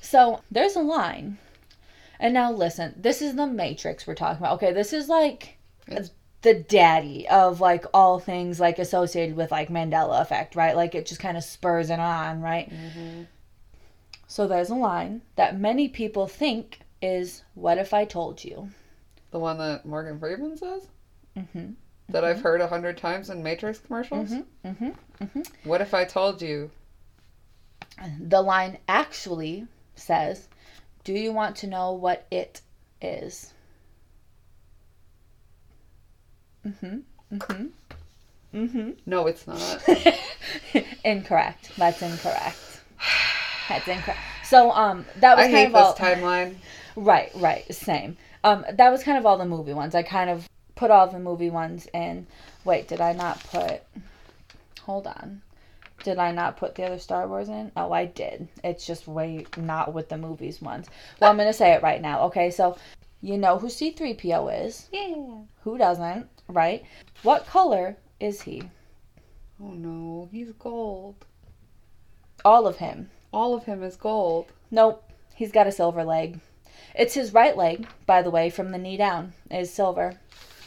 So there's a line, and now listen. This is the Matrix we're talking about. Okay, this is like It's- the daddy of like all things like associated with like Mandela effect, right? Like it just kind of spurs it on, right? So there's a line that many people think is "What if I told you?" the one that Morgan Freeman says? Mm-hmm. That I've heard a hundred times in Matrix commercials? Mm-hmm. Mm-hmm. What if I told you? The line actually says, "Do you want to know what it is?" Mhm. Mhm. Mhm. No, it's not. incorrect. That's incorrect. That's incorrect. So um that was I kind hate of this all timeline. Right, right, same. Um that was kind of all the movie ones. I kind of put all the movie ones in. Wait, did I not put Hold on. Did I not put the other Star Wars in? Oh, I did. It's just way not with the movies ones. Well, I'm going to say it right now. Okay, so you know who C3PO is. Yeah. Who doesn't, right? What color is he? Oh no, he's gold. All of him. All of him is gold. Nope, he's got a silver leg. It's his right leg, by the way, from the knee down, is silver.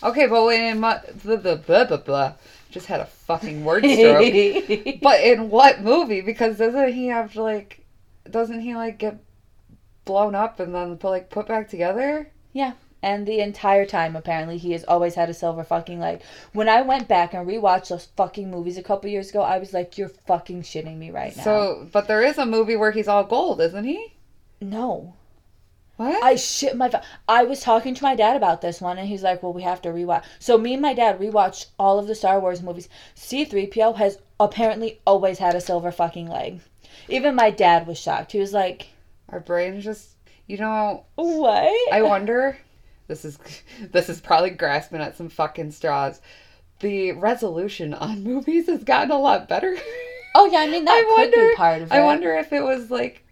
Okay, but when in my, blah, blah, blah, blah, blah, just had a fucking word stroke. but in what movie? Because doesn't he have to, like, doesn't he like get blown up and then put, like put back together? Yeah. And the entire time, apparently, he has always had a silver fucking leg. When I went back and rewatched those fucking movies a couple years ago, I was like, "You're fucking shitting me right now." So, but there is a movie where he's all gold, isn't he? no, What? I shit my. I was talking to my dad about this one, and he's like, "Well, we have to rewatch." So me and my dad rewatched all of the Star Wars movies. C three PO has apparently always had a silver fucking leg. Even my dad was shocked. He was like, Our brains just, you know, "What?" I wonder. This is this is probably grasping at some fucking straws. The resolution on movies has gotten a lot better. oh yeah, I mean that I could wonder. be part of it. I wonder if it was like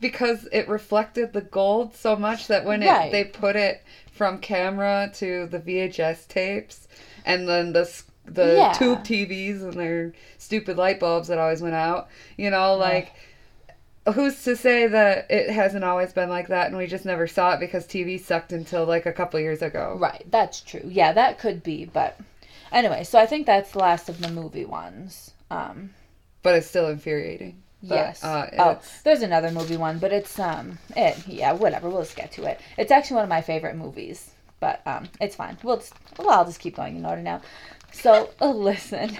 because it reflected the gold so much that when it they put it from camera to the VHS tapes and then the the Yeah. tube TVs and their stupid light bulbs that always went out. You know, like who's to say that it hasn't always been like that and we just never saw it because TV sucked until like a couple years ago. Right, that's true. Yeah, that could be, but anyway, so I think that's the last of the movie ones. Um, But it's still infuriating. But, yes. Uh, oh, there's another movie one, but it's um, it yeah, whatever. We'll just get to it. It's actually one of my favorite movies, but um, it's fine. We'll just, well, I'll just keep going in order now. So listen,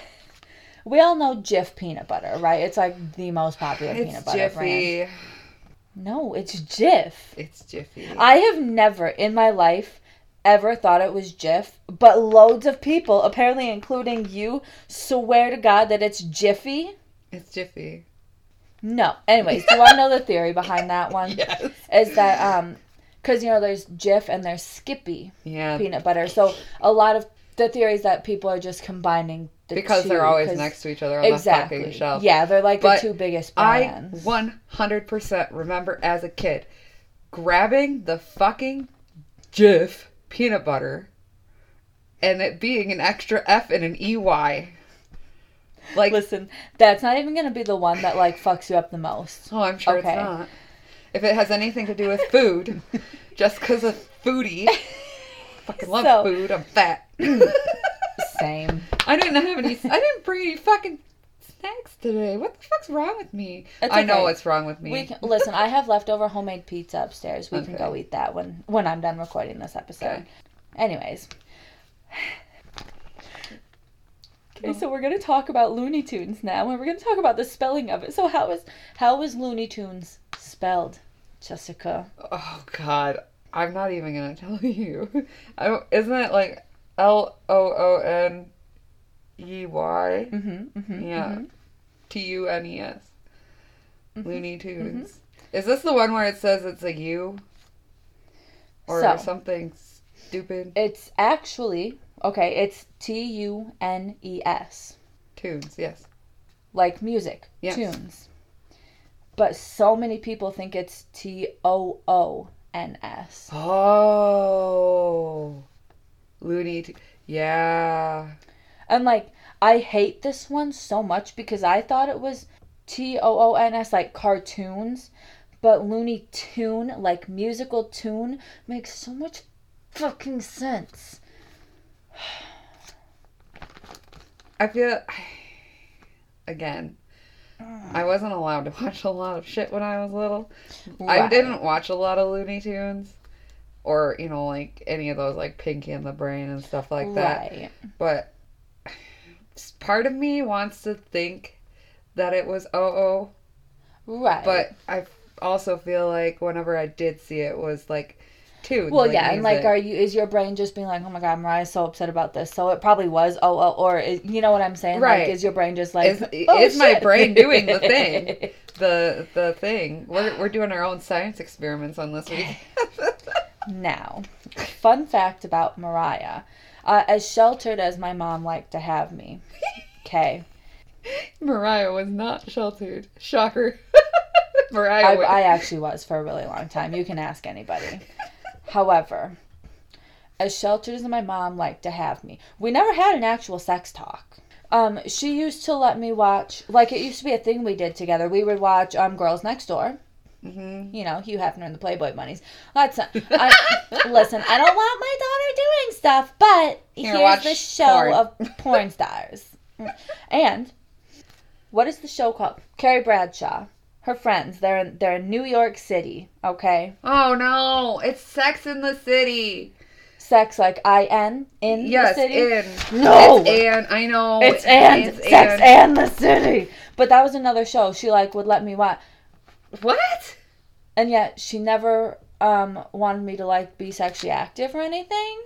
we all know Jif peanut butter, right? It's like the most popular it's peanut butter brand. No, it's Jif. It's Jiffy. I have never in my life ever thought it was Jif, but loads of people, apparently including you, swear to God that it's Jiffy. it's Jiffy. No. Anyways, do you want to know the theory behind that one? Yes. Is that um, because you know there's Jif and there's Skippy Yeah. peanut butter, so a lot of the theories that people are just combining the because they they're always next to each other on the fucking shelf. Yeah, they're like But the two biggest I brands. 100% remember as a kid grabbing the fucking Jif peanut butter and it being an extra F and an EY. Like, Listen, that's not even gonna be the one that like fucks you up the most. oh, I'm sure Okay. it's not. If it has anything to do with food, just because of foodie, fucking love So- food, I'm fat. Same. I didn't have any, I didn't bring any fucking snacks today. What the fuck's wrong with me? I know what's wrong with me. We can, listen. I have leftover homemade pizza upstairs. We can go eat that when when I'm done recording this episode. Okay. Anyways. Okay, so we're gonna talk about Looney Tunes now, and we're gonna talk about the spelling of it. So how is how is Looney Tunes spelled, Jessica? Oh God, I'm not even gonna tell you. I isn't it like L O O N E Y? Mm-hmm. mm-hmm Yeah, T U N E S. Mm-hmm. Looney Tunes. Is this the one where it says it's a U? Or So- something stupid? It's actually okay. It's T U N E S, Tunes, yes. like music, Yes. tunes. But so many people think it's T O O N S. Oh, Looney. T- yeah. And like, I hate this one so much because I thought it was T O O N S, like cartoons. But Looney Tune, like musical tune, makes so much fucking sense. I feel again. I wasn't allowed to watch a lot of shit when I was little. I didn't watch a lot of Looney Tunes, or you know, like any of those like Pinky and the Brain and stuff like that. Right. But part of me wants to think that it was oh Right. but I also feel like whenever I did see it was like tunes. well, yeah, and like, music. are you? Is your brain just being like, "Oh my god, Mariah's so upset about this"? So it probably was. Oh, oh or you know what I'm saying? Like, Right. is your brain just like, Is- "Oh, is my brain doing the thing? the the thing. We're we're doing our own science experiments on this week. Now, fun fact about Mariah. Uh, as sheltered as my mom liked to have me, okay, Mariah was not sheltered. Shocker. Mariah. I. I actually was for a really long time. You can ask anybody. However, as sheltered as my mom liked to have me, we never had an actual sex talk. Um, she used to let me watch, like it used to be a thing we did together. We would watch um, Girls Next Door. Mhm. You know, Hugh Hefner and the Playboy Bunnies. That's not, I, listen. I don't want my daughter doing stuff, but Here, here's the show porn. of porn stars. And what is the show called? Carrie Bradshaw. Her friends. They're in, they're in New York City. Okay. Oh no! It's Sex in the City. Sex like I N in Yes, the city. in. No! It's and. I know. It's and It's sex and. and the city. But that was another show. She like would let me watch, What? and yet she never um wanted me to like be sexually active or anything.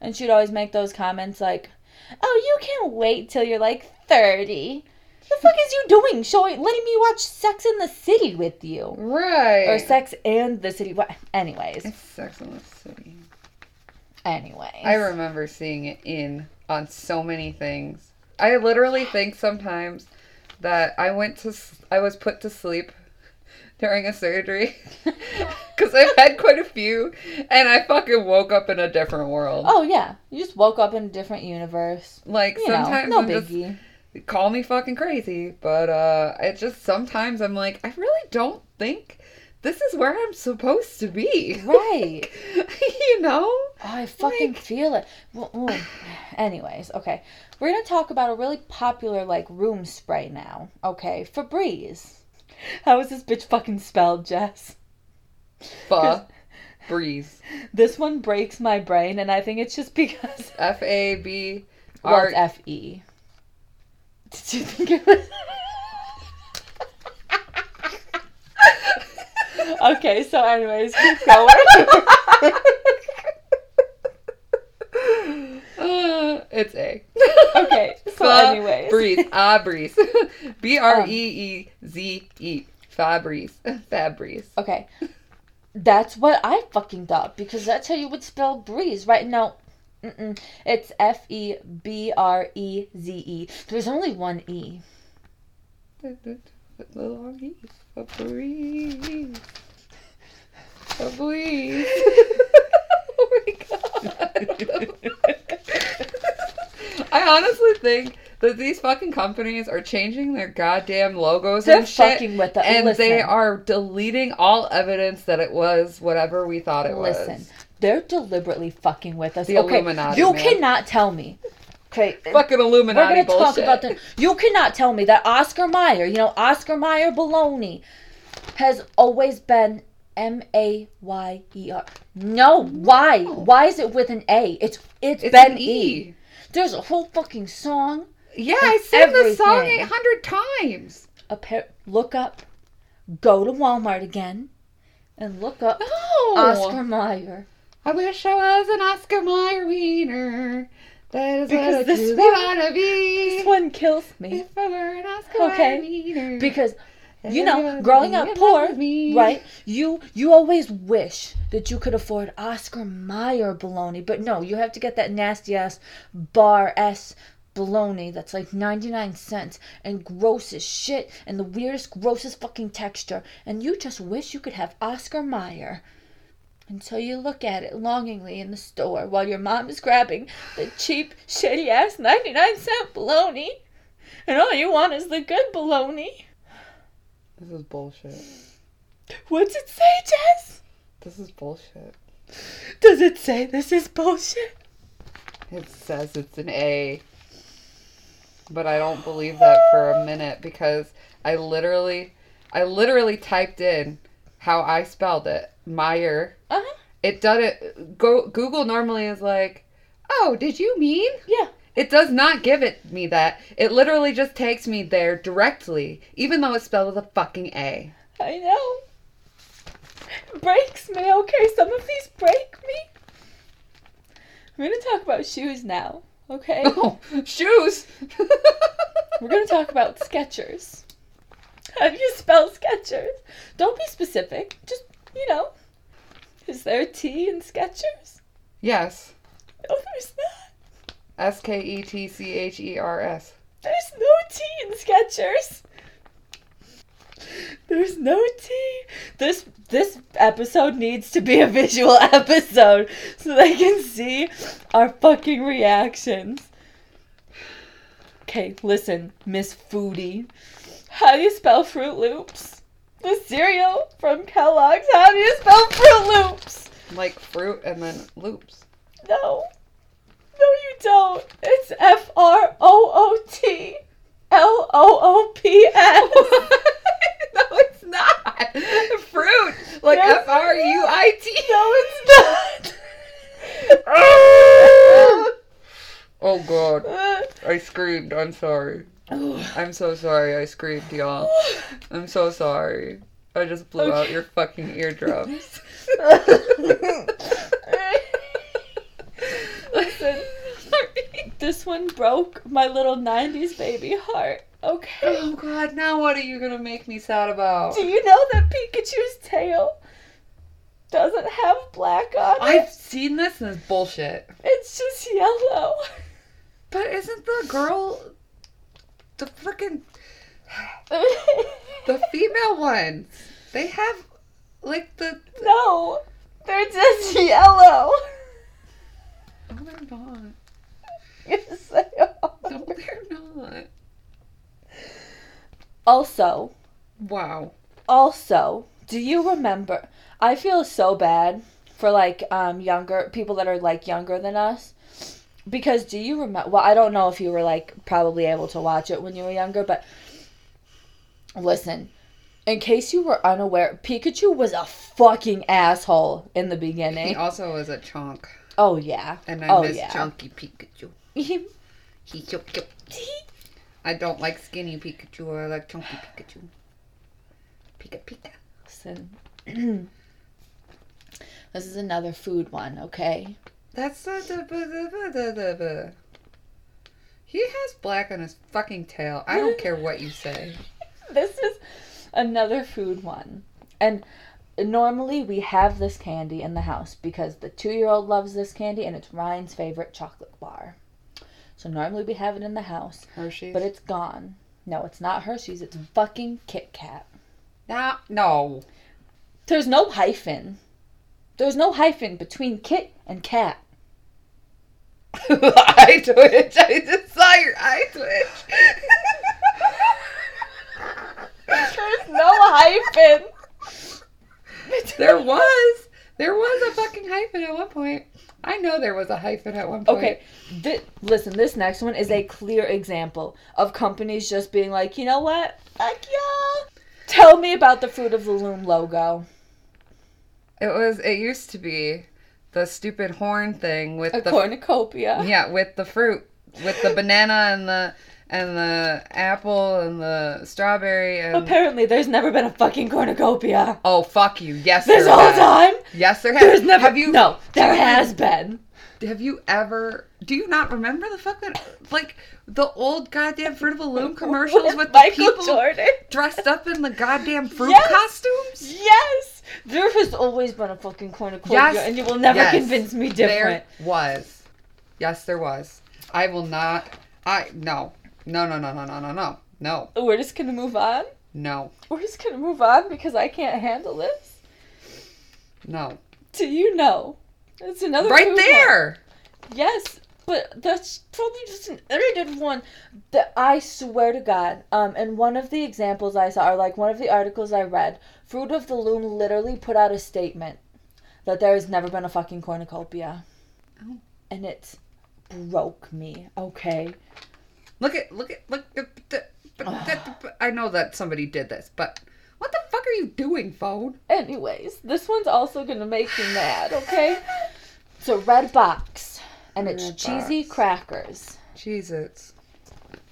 And she'd always make those comments like, "Oh, you can't wait till you're like 30. The fuck is you doing? Showing, letting me watch Sex in the City with you, Right. or Sex and the City? What? Anyways, It's Sex in the City. anyways. I remember seeing it in on so many things. I literally think sometimes that I went to I was put to sleep during a surgery because I've had quite a few, and I fucking woke up in a different world. Oh yeah, you just woke up in a different universe. like You sometimes know, I'm no just biggie. Call me fucking crazy, but uh, it just sometimes I'm like I really don't think this is where I'm supposed to be. Right. you know. Oh, I fucking Like- feel it. Well. Anyways, okay. We're gonna talk about a really popular like room spray now. Okay, Febreze. How is this bitch fucking spelled, Jess? Fa breeze. This one breaks my brain, and I think it's just because F A B R F E. Did you think it was? okay, so anyways, keep going. Uh, it's A. okay, so anyways, breeze. Ah breeze. B R E E Z E. Fabrice. Fabrice. Okay. That's what I fucking thought because that's how you would spell breeze, right? No. Mm-mm. It's F E B R E Z E. There's only one E. The long E's. Fabrice. Fabrice. oh my god. I honestly think that these fucking companies are changing their goddamn logos They're and shit. fucking with it. and they are deleting all evidence that it was whatever we thought it Listen, was. They're deliberately fucking with us. The okay, Illuminati, you man. cannot tell me. Okay, Fucking Illuminati. we're gonna bullshit. talk about the. You cannot tell me that Oscar Mayer, you know Oscar Mayer baloney, has always been M A Y E R. No, why? Why is it with an A? It's it's It's been E. E. There's a whole fucking song. Yeah, I sang the song 800 times. A pair, look up, go to Walmart again, and look up No. Oscar Mayer. I wish I was an Oscar Mayer wiener. That is Because what I this one- wanna be. This one kills me If I were an Oscar Okay. Mayer wiener. because you know, growing up poor, right? You you always wish that you could afford Oscar Mayer bologna, but no, you have to get that nasty ass bar S bologna that's like 99 cents and gross as shit and the weirdest grossest fucking texture and you just wish you could have Oscar Mayer until you look at it longingly in the store while your mom is grabbing the cheap shitty ass 99 cent bologna and all you want is the good bologna This is bullshit. What's it say, Jess? This is bullshit. Does it say this is bullshit? It says it's an A. But I don't believe that for a minute because I literally I literally typed in how I spelled it. Meyer. Uh-huh. It does it go Google normally is like, "Oh, did you mean?" Yeah. It does not give it me that. It literally just takes me there directly, even though it's spelled with a fucking A. I know. Breaks me, okay? Some of these break me. We're gonna talk about shoes now, okay? Oh, shoes. We're gonna talk about Skechers. How do you spell Skechers? Don't be specific. Just, you know. Is there a T in Skechers? yes. No, there's not. S K E T C H E R S. There's no T in Skechers. There's no tea. This this episode needs to be a visual episode so they can see our fucking reactions. Okay, listen, Miss Foodie. How do you spell Fruit Loops? The cereal from Kellogg's. How do you spell Fruit Loops? Like fruit and then loops. No. No, you don't. It's F R O O T L O O P S. no, it's not. Fruit. Like. F R U I T. No, it's not. Oh god. I screamed. I'm sorry. I'm so sorry I screamed, y'all. I'm so sorry. I just blew out your fucking eardrums. Listen, this one broke my little 90s baby heart. Okay. Oh god, now what are you gonna make me sad about? Do you know that Pikachu's tail doesn't have black on it? I've seen this and it's bullshit. It's just yellow. But isn't the girl the freaking the female ones? They have like the no, they're just yellow. Oh they're not. Yes, they are. No, they're not. Also, Wow. also, do you remember? I feel so bad for like um younger people that are like younger than us. Because do you remember? Well, I don't know if you were like probably able to watch it when you were younger, but listen, in case you were unaware, Pikachu was a fucking asshole in the beginning. He also was a chunk. Oh yeah. And I oh miss yeah. chunky Pikachu. He cute cute. I don't like skinny Pikachu. I like chunky Pikachu. Pika Pika. Listen. this is another food one, okay? That's the. He has black on his fucking tail. I don't care what you say. This is another food one. And normally we have this candy in the house because the two year old loves this candy and it's Ryan's favorite chocolate bar. So normally we have it in the house, Hershey's. but it's gone. No, it's not Hershey's, it's fucking Kit Kat. Nah, no. There's no hyphen. There's no hyphen between Kit and Cat. eye twitch. I just saw your eye twitch. There's no hyphen. there was. There was a fucking hyphen at one point. I know there was a hyphen at one point. Okay, thi- listen, this next one is a clear example of companies just being like, you know what? Fuck yeah. Tell me about the Fruit of the Loom logo. It was. It used to be the stupid horn thing with A the cornucopia. yeah with the fruit with the banana and the and the apple and the strawberry and Apparently, there's never been a fucking cornucopia. oh fuck you yes This there whole has. time, yes there has there's never. have you No, there has been. have you ever do you not remember the fucking like the old goddamn fruit of a loom commercials with the Michael people Jordan. dressed up in the goddamn fruit Yes. costumes Yes, there has always been a fucking cornucopia, Yes. and you will never Yes. convince me different. There was. Yes, there was. I will not. I no. No, no, no, no, no, no, no. No. We're just gonna move on. No. We're just gonna move on because I can't handle this. No. Do you know? It's another Right one. there. Yes, but that's probably just an edited one. That I swear to God, um, and one of the examples I saw, or like one of the articles I read, Fruit of the Loom literally put out a statement that there has never been a fucking cornucopia, Oh. and it broke me. Okay, Look at look at look at the- I know that somebody did this, but what the fuck are you doing, phone? Anyways, this one's also gonna make me mad, okay? It's a red box, and it's Red cheesy crackers. Jesus. It's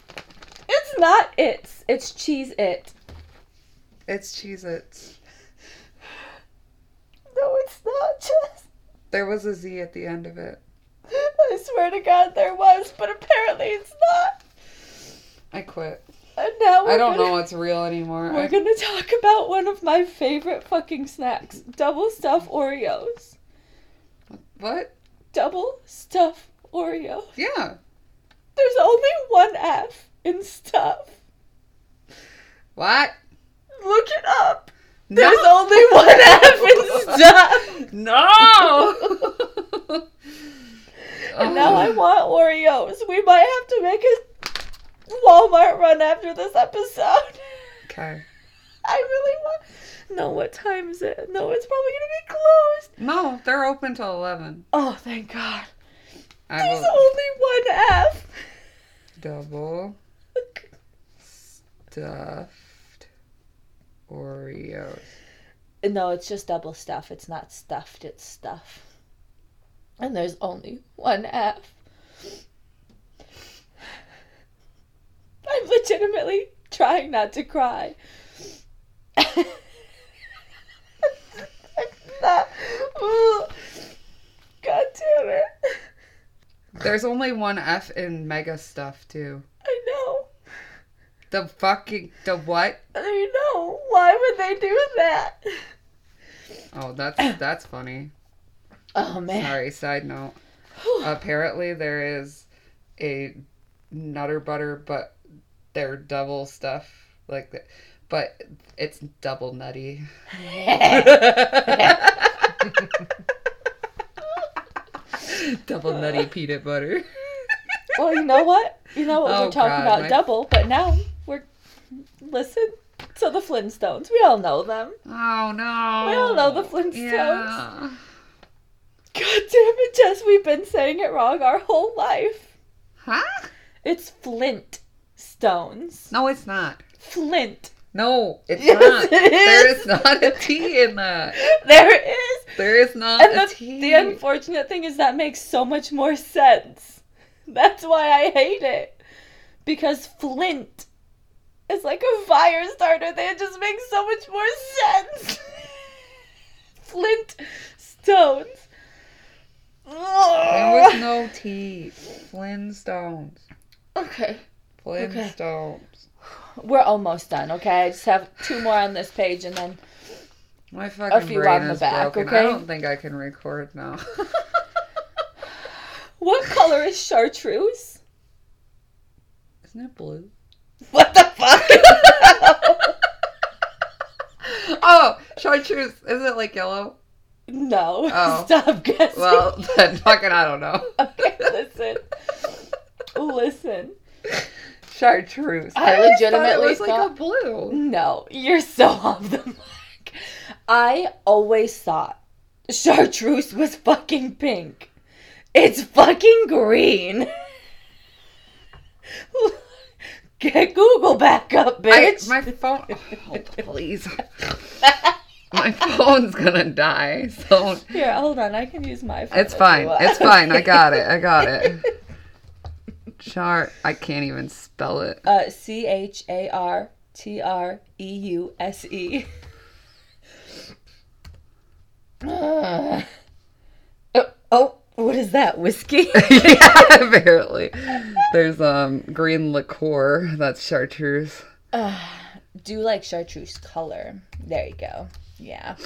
It's not it's, it's cheese it. It's Cheez Its. No, it's not just. There was a Z at the end of it. I swear to God there was, but apparently it's not. I quit. And now we're I don't gonna, know what's real anymore. We're I, gonna talk about one of my favorite fucking snacks: double stuff Oreos. what? Double stuff Oreo. Yeah. There's only one F. in stuff. What? Look it up. No. There's only one F in stuff. No. And now I want Oreos. We might have to make a Walmart run after this episode. Okay. I really want. No, what time is it? No, it's probably gonna be closed. No, they're open till eleven. Oh, thank God. I There's will only one F. double stuffed Oreos. No, it's just double stuff. It's not stuffed, it's stuff. And there's only one F. I'm legitimately trying not to cry. Not. God damn it. There's only one F in mega stuff too. I know. The fucking the what? I don't know. Why would they do that? Oh, that's that's funny. Oh man. Sorry, side note. Apparently there is a Nutter Butter, but they're double stuff like that. But it's double nutty. double nutty peanut butter. Well, you know what? You know what Oh, we're talking God, about my- double, but now we're listen to the Flintstones. We all know them. Oh no. We all know the Flintstones. Yeah. God damn it, Jess, we've been saying it wrong our whole life. Huh? It's Flint Stones. No, it's not. Flint. No, it's Yes, not. it There is. is not a T in that. There is. There is not And a the, T. the unfortunate thing is that makes so much more sense. That's why I hate it. Because Flint is like a fire starter. That just makes so much more sense. Flint stones. There was no T. Flintstones. Okay. Flintstones. We're almost done, okay? I just have two more on this page and then My fucking few brain on the is back, broken. okay? I don't think I can record now. what color is chartreuse? Isn't it blue? What the fuck? Oh, chartreuse. Is it like yellow? no. Oh. Stop guessing. Well, then fucking I don't know. okay, listen. Listen. Chartreuse. I always legitimately thought it was like a blue. No, you're so off the mark. I always thought chartreuse was fucking pink. It's fucking green. Get Google back up, I, bitch. my phone. Oh, please. My phone's gonna die. So Here, hold on. I can use my phone. it's fine. It's fine. I got it. I got it. Chart. I can't even spell it. Uh, C H A R T R E U S E. Uh, Oh, oh, what is that? Whiskey? yeah, apparently. There's um green liqueur. That's chartreuse. Uh, do you like chartreuse color? There you go. Yeah.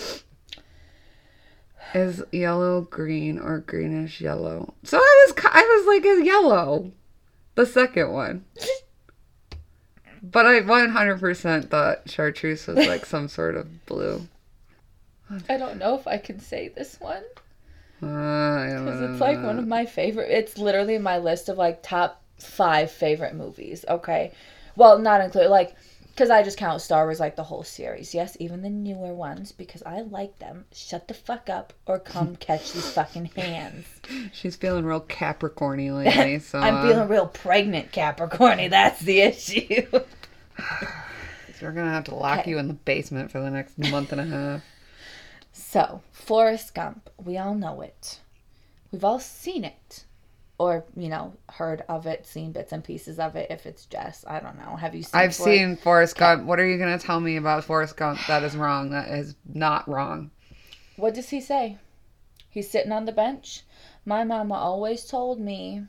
Is yellow green or greenish yellow? So I was I was like a yellow, the second one. But I 100% thought chartreuse was like some sort of blue. I don't know if I can say this one because it's like one of my favorite. It's literally my list of like top five favorite movies. Okay, well, not include like because I just count Star Wars like the whole series. Yes, even the newer ones because I like them. Shut the fuck up or come catch these fucking hands. She's feeling real Capricorny lately, so I'm uh, feeling real pregnant, Capricorny. That's the issue. we're gonna have to lock Okay. you in the basement for the next month and a half. So, Forrest Gump, we all know it. We've all seen it. Or, you know, heard of it, seen bits and pieces of it. If it's Jess, I don't know. Have you seen I've Forrest- seen Forrest Gump. What are you gonna tell me about Forrest Gump that is wrong? That is not wrong. What does he say? He's sitting on the bench. My mama always told me.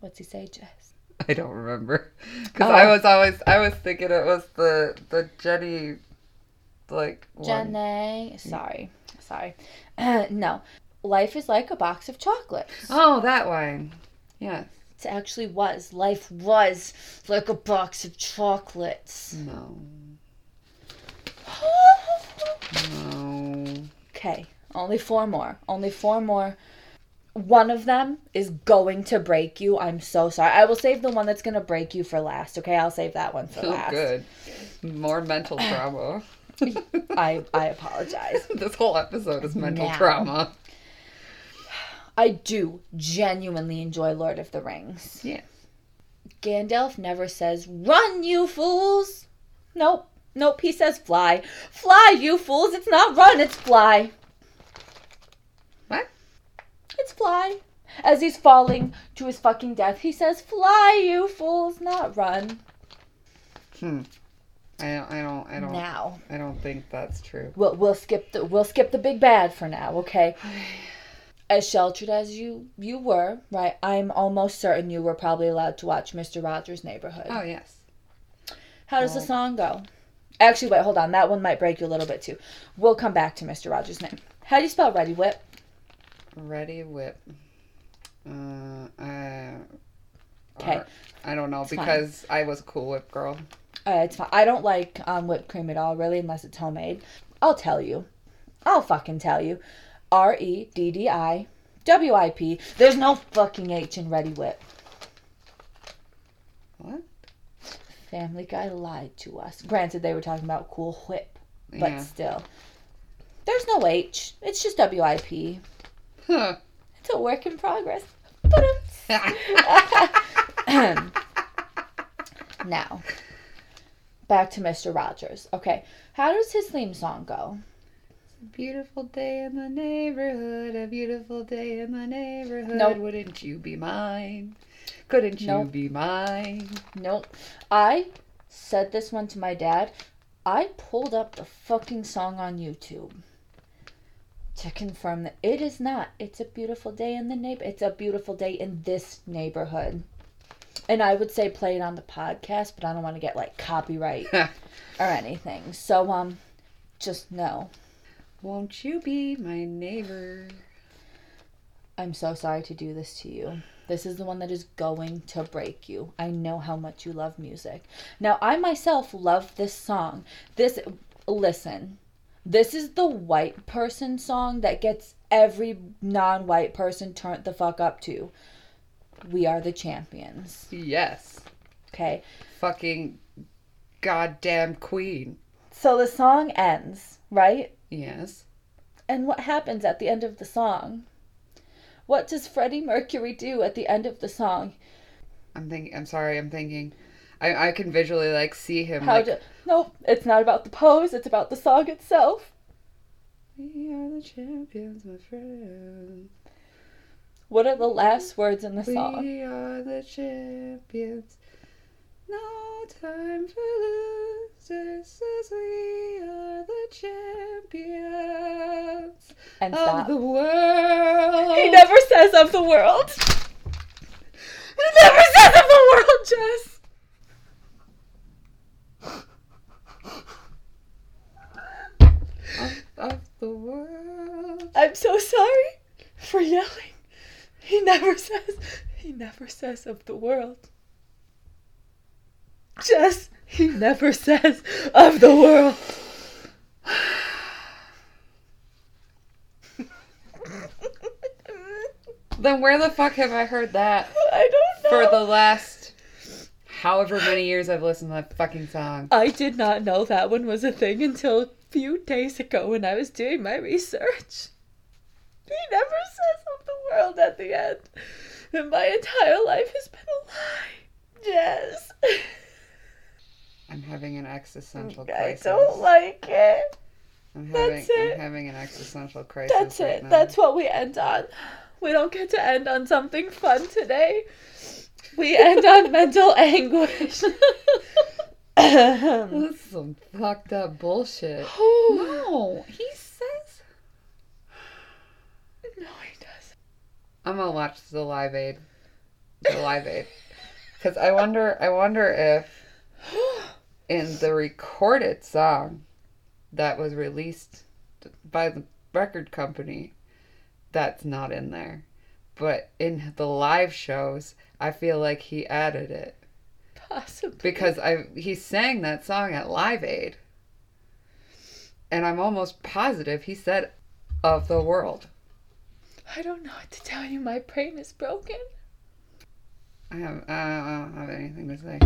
What's he say, Jess? I don't remember because Oh. I was always I was thinking it was the the Jenny, like one. Jenny. Sorry. Sorry. Uh, no. Life is like a box of chocolates. Oh, that one. Yes. It actually was. Life was like a box of chocolates. No. No. Okay, only four more. Only four more. One of them is going to break you. I'm so sorry. I will save the one that's going to break you for last. Okay, I'll save that one for Oh, last. good. More mental trauma. I I apologize. this whole episode is mental Now. trauma. I do genuinely enjoy Lord of the Rings. Yeah. Gandalf never says, Run, you fools! Nope. Nope, he says, Fly. Fly, you fools! It's not run, it's fly. What? It's fly. As he's falling to his fucking death, he says, Fly, you fools, not run. Hmm. I don't. I don't. I don't. Now. I don't think that's true. We'll, we'll skip the we'll skip the big bad for now, okay? As sheltered as you you were, right? I'm almost certain you were probably allowed to watch Mr. Rogers' Neighborhood. Oh yes. How does the Oh. song go? Actually, wait, hold on. That one might break you a little bit too. We'll come back to Mr. Rogers' name. How do you spell Ready Whip? Ready whip. Uh. I. Okay. I don't know fine. because I was a Cool Whip girl. Uh, it's fine. I don't like um, whipped cream at all, really, unless it's homemade. I'll tell you. I'll fucking tell you. R E D D I W I P. There's no fucking H in Ready Whip. What? Family Guy lied to us. Granted, they were talking about Cool Whip, but Yeah. still. There's no H. It's just W I P. Huh. It's a work in progress. Now, back to Mr. Rogers. Okay, how does his theme song go? It's a beautiful day in the neighborhood, a beautiful day in the neighborhood. Nope. Wouldn't you be mine? Couldn't you Nope. be mine? Nope. I said this one to my dad. I pulled up the fucking song on YouTube to confirm that it is not. It's a beautiful day in the neighbor. It's a beautiful day in this neighborhood. And I would say play it on the podcast, but I don't want to get like copyright or anything. So um, just know. Won't you be my neighbor? I'm so sorry to do this to you. This is the one that is going to break you. I know how much you love music. Now, I myself love this song. This, listen, this is the white person song that gets every non white person turned the fuck up to. We are the champions. Yes. Okay? Fucking goddamn queen. So the song ends, right? Yes. And what happens at the end of the song? What does Freddie Mercury do at the end of the song? I'm thinking. I'm sorry. I'm thinking. I I can visually like see him. How like, do Nope, it's not about the pose, it's about the song itself. We are the champions, my friend. What are the last words in the song? We are the champions. No time for losers, as we are the champions And of stop. the world. He never says of the world. He never says of the world, Jess. of the world. I'm so sorry for yelling. He never says he never says of the world. Jess, he never says of the world. Then where the fuck have I heard that I don't know. for the last however many years I've listened to that fucking song? I did not know that one was a thing until a few days ago when I was doing my research. He never says of the world at the end. And my entire life has been a lie. Yes. I'm having an existential crisis. I don't like it. I'm having, That's it. I'm having an existential crisis. That's right it. now. That's what we end on. We don't get to end on something fun today. We end on mental anguish. This is some fucked up bullshit. no, No, he says. he does. I'm gonna watch the Live Aid. The Live Aid, because I wonder. I wonder if in the recorded song that was released by the record company, that's not in there. but in the live shows, I feel like he added it Possibly. because I he sang that song at Live Aid, and I'm almost positive he said "of the world." I don't know what to tell you. My brain is broken. I have I don't have anything to say.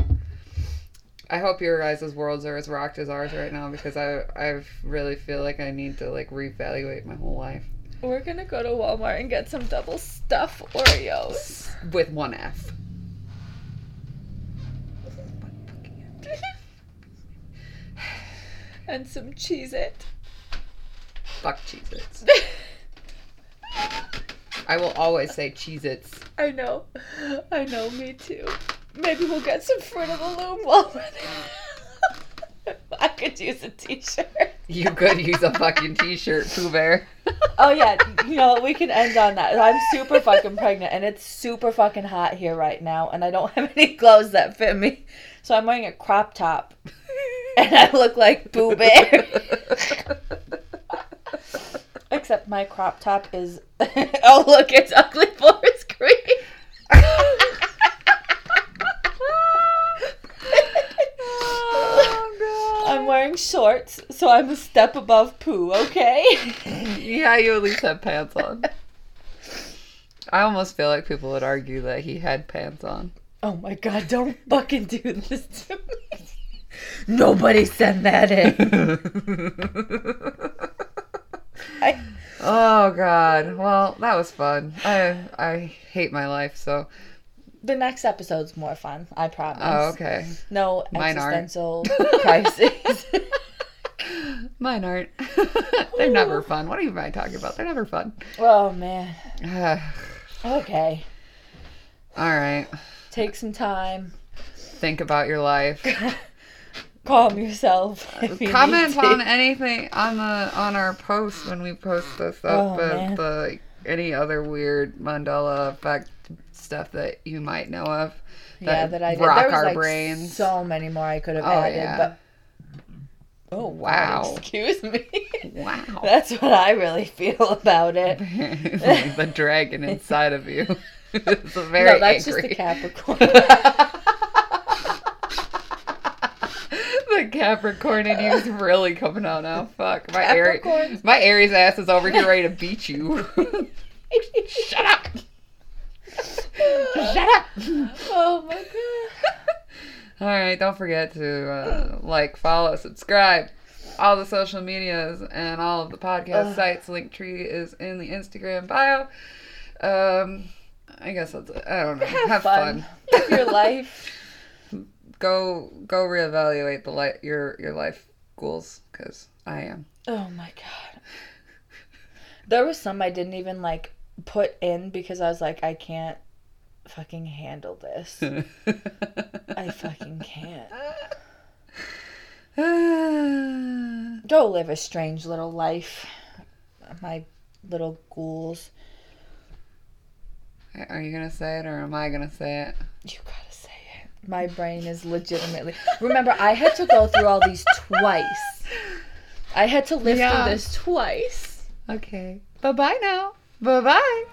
I hope your guys' worlds are as rocked as ours right now because I I really feel like I need to like reevaluate my whole life We're gonna go to Walmart and get some double stuff Oreos. with one F. and some Cheez It. Fuck Cheez-Its. I will always say Cheez-Its. I know. I know, me too. Maybe we'll get some Fruit of the Loom while we're there. I could use a t-shirt. You could use a fucking t-shirt, Pooh Bear. Oh yeah, you know we can end on that. I'm super fucking pregnant, and it's super fucking hot here right now, and I don't have any clothes that fit me, so I'm wearing a crop top, and I look like Pooh Bear. Except my crop top is. oh look, it's ugly forest green. oh, I'm wearing shorts, so I'm a step above Pooh. Okay. Yeah, you at least have pants on. I almost feel like people would argue that he had pants on. Oh my god! Don't fucking do this to me. Nobody send that in. Oh God. Well, that was fun. I I hate my life so. the next episode's more fun. I promise. Oh, okay. No Mine aren't. existential crises. Mine aren't. They're never fun. What are you talking about? They're never fun. oh man. Okay. All right. Take some time. Think about your life. Calm yourself. Uh, if you Comment on anything on the on our post when we post this up Oh, the any other weird Mandela effect stuff that you might know of. yeah, that I did. rock There was our like brains. so many more I could have Oh, added, yeah. but oh Wow. wow, excuse me. Wow. That's what I really feel about it. The dragon inside of you. it's a very no, that's angry. just the Capricorn. Capricorn and you is really coming out now. Fuck. My Aries, my Aries ass is over here ready to beat you. Shut up. Shut up. oh my god. All right, don't forget to uh, like, follow, subscribe, all the social medias and all of the podcast Ugh. sites. Linktree is in the Instagram bio. Um, I guess that's it. I don't know. Have, Have, fun. fun. Live your life. Go go reevaluate the li- your your life goals because I am. Oh my god. There was some I didn't even like put in because I was like, I can't fucking handle this. I fucking can't. Go live a strange little life. My little ghouls. Are you gonna say it or am I gonna say it? You gotta say it. My brain is legitimately. Remember, I had to go through all these twice. I had to live Yeah. through this twice. Okay. Bye bye now. Bye bye.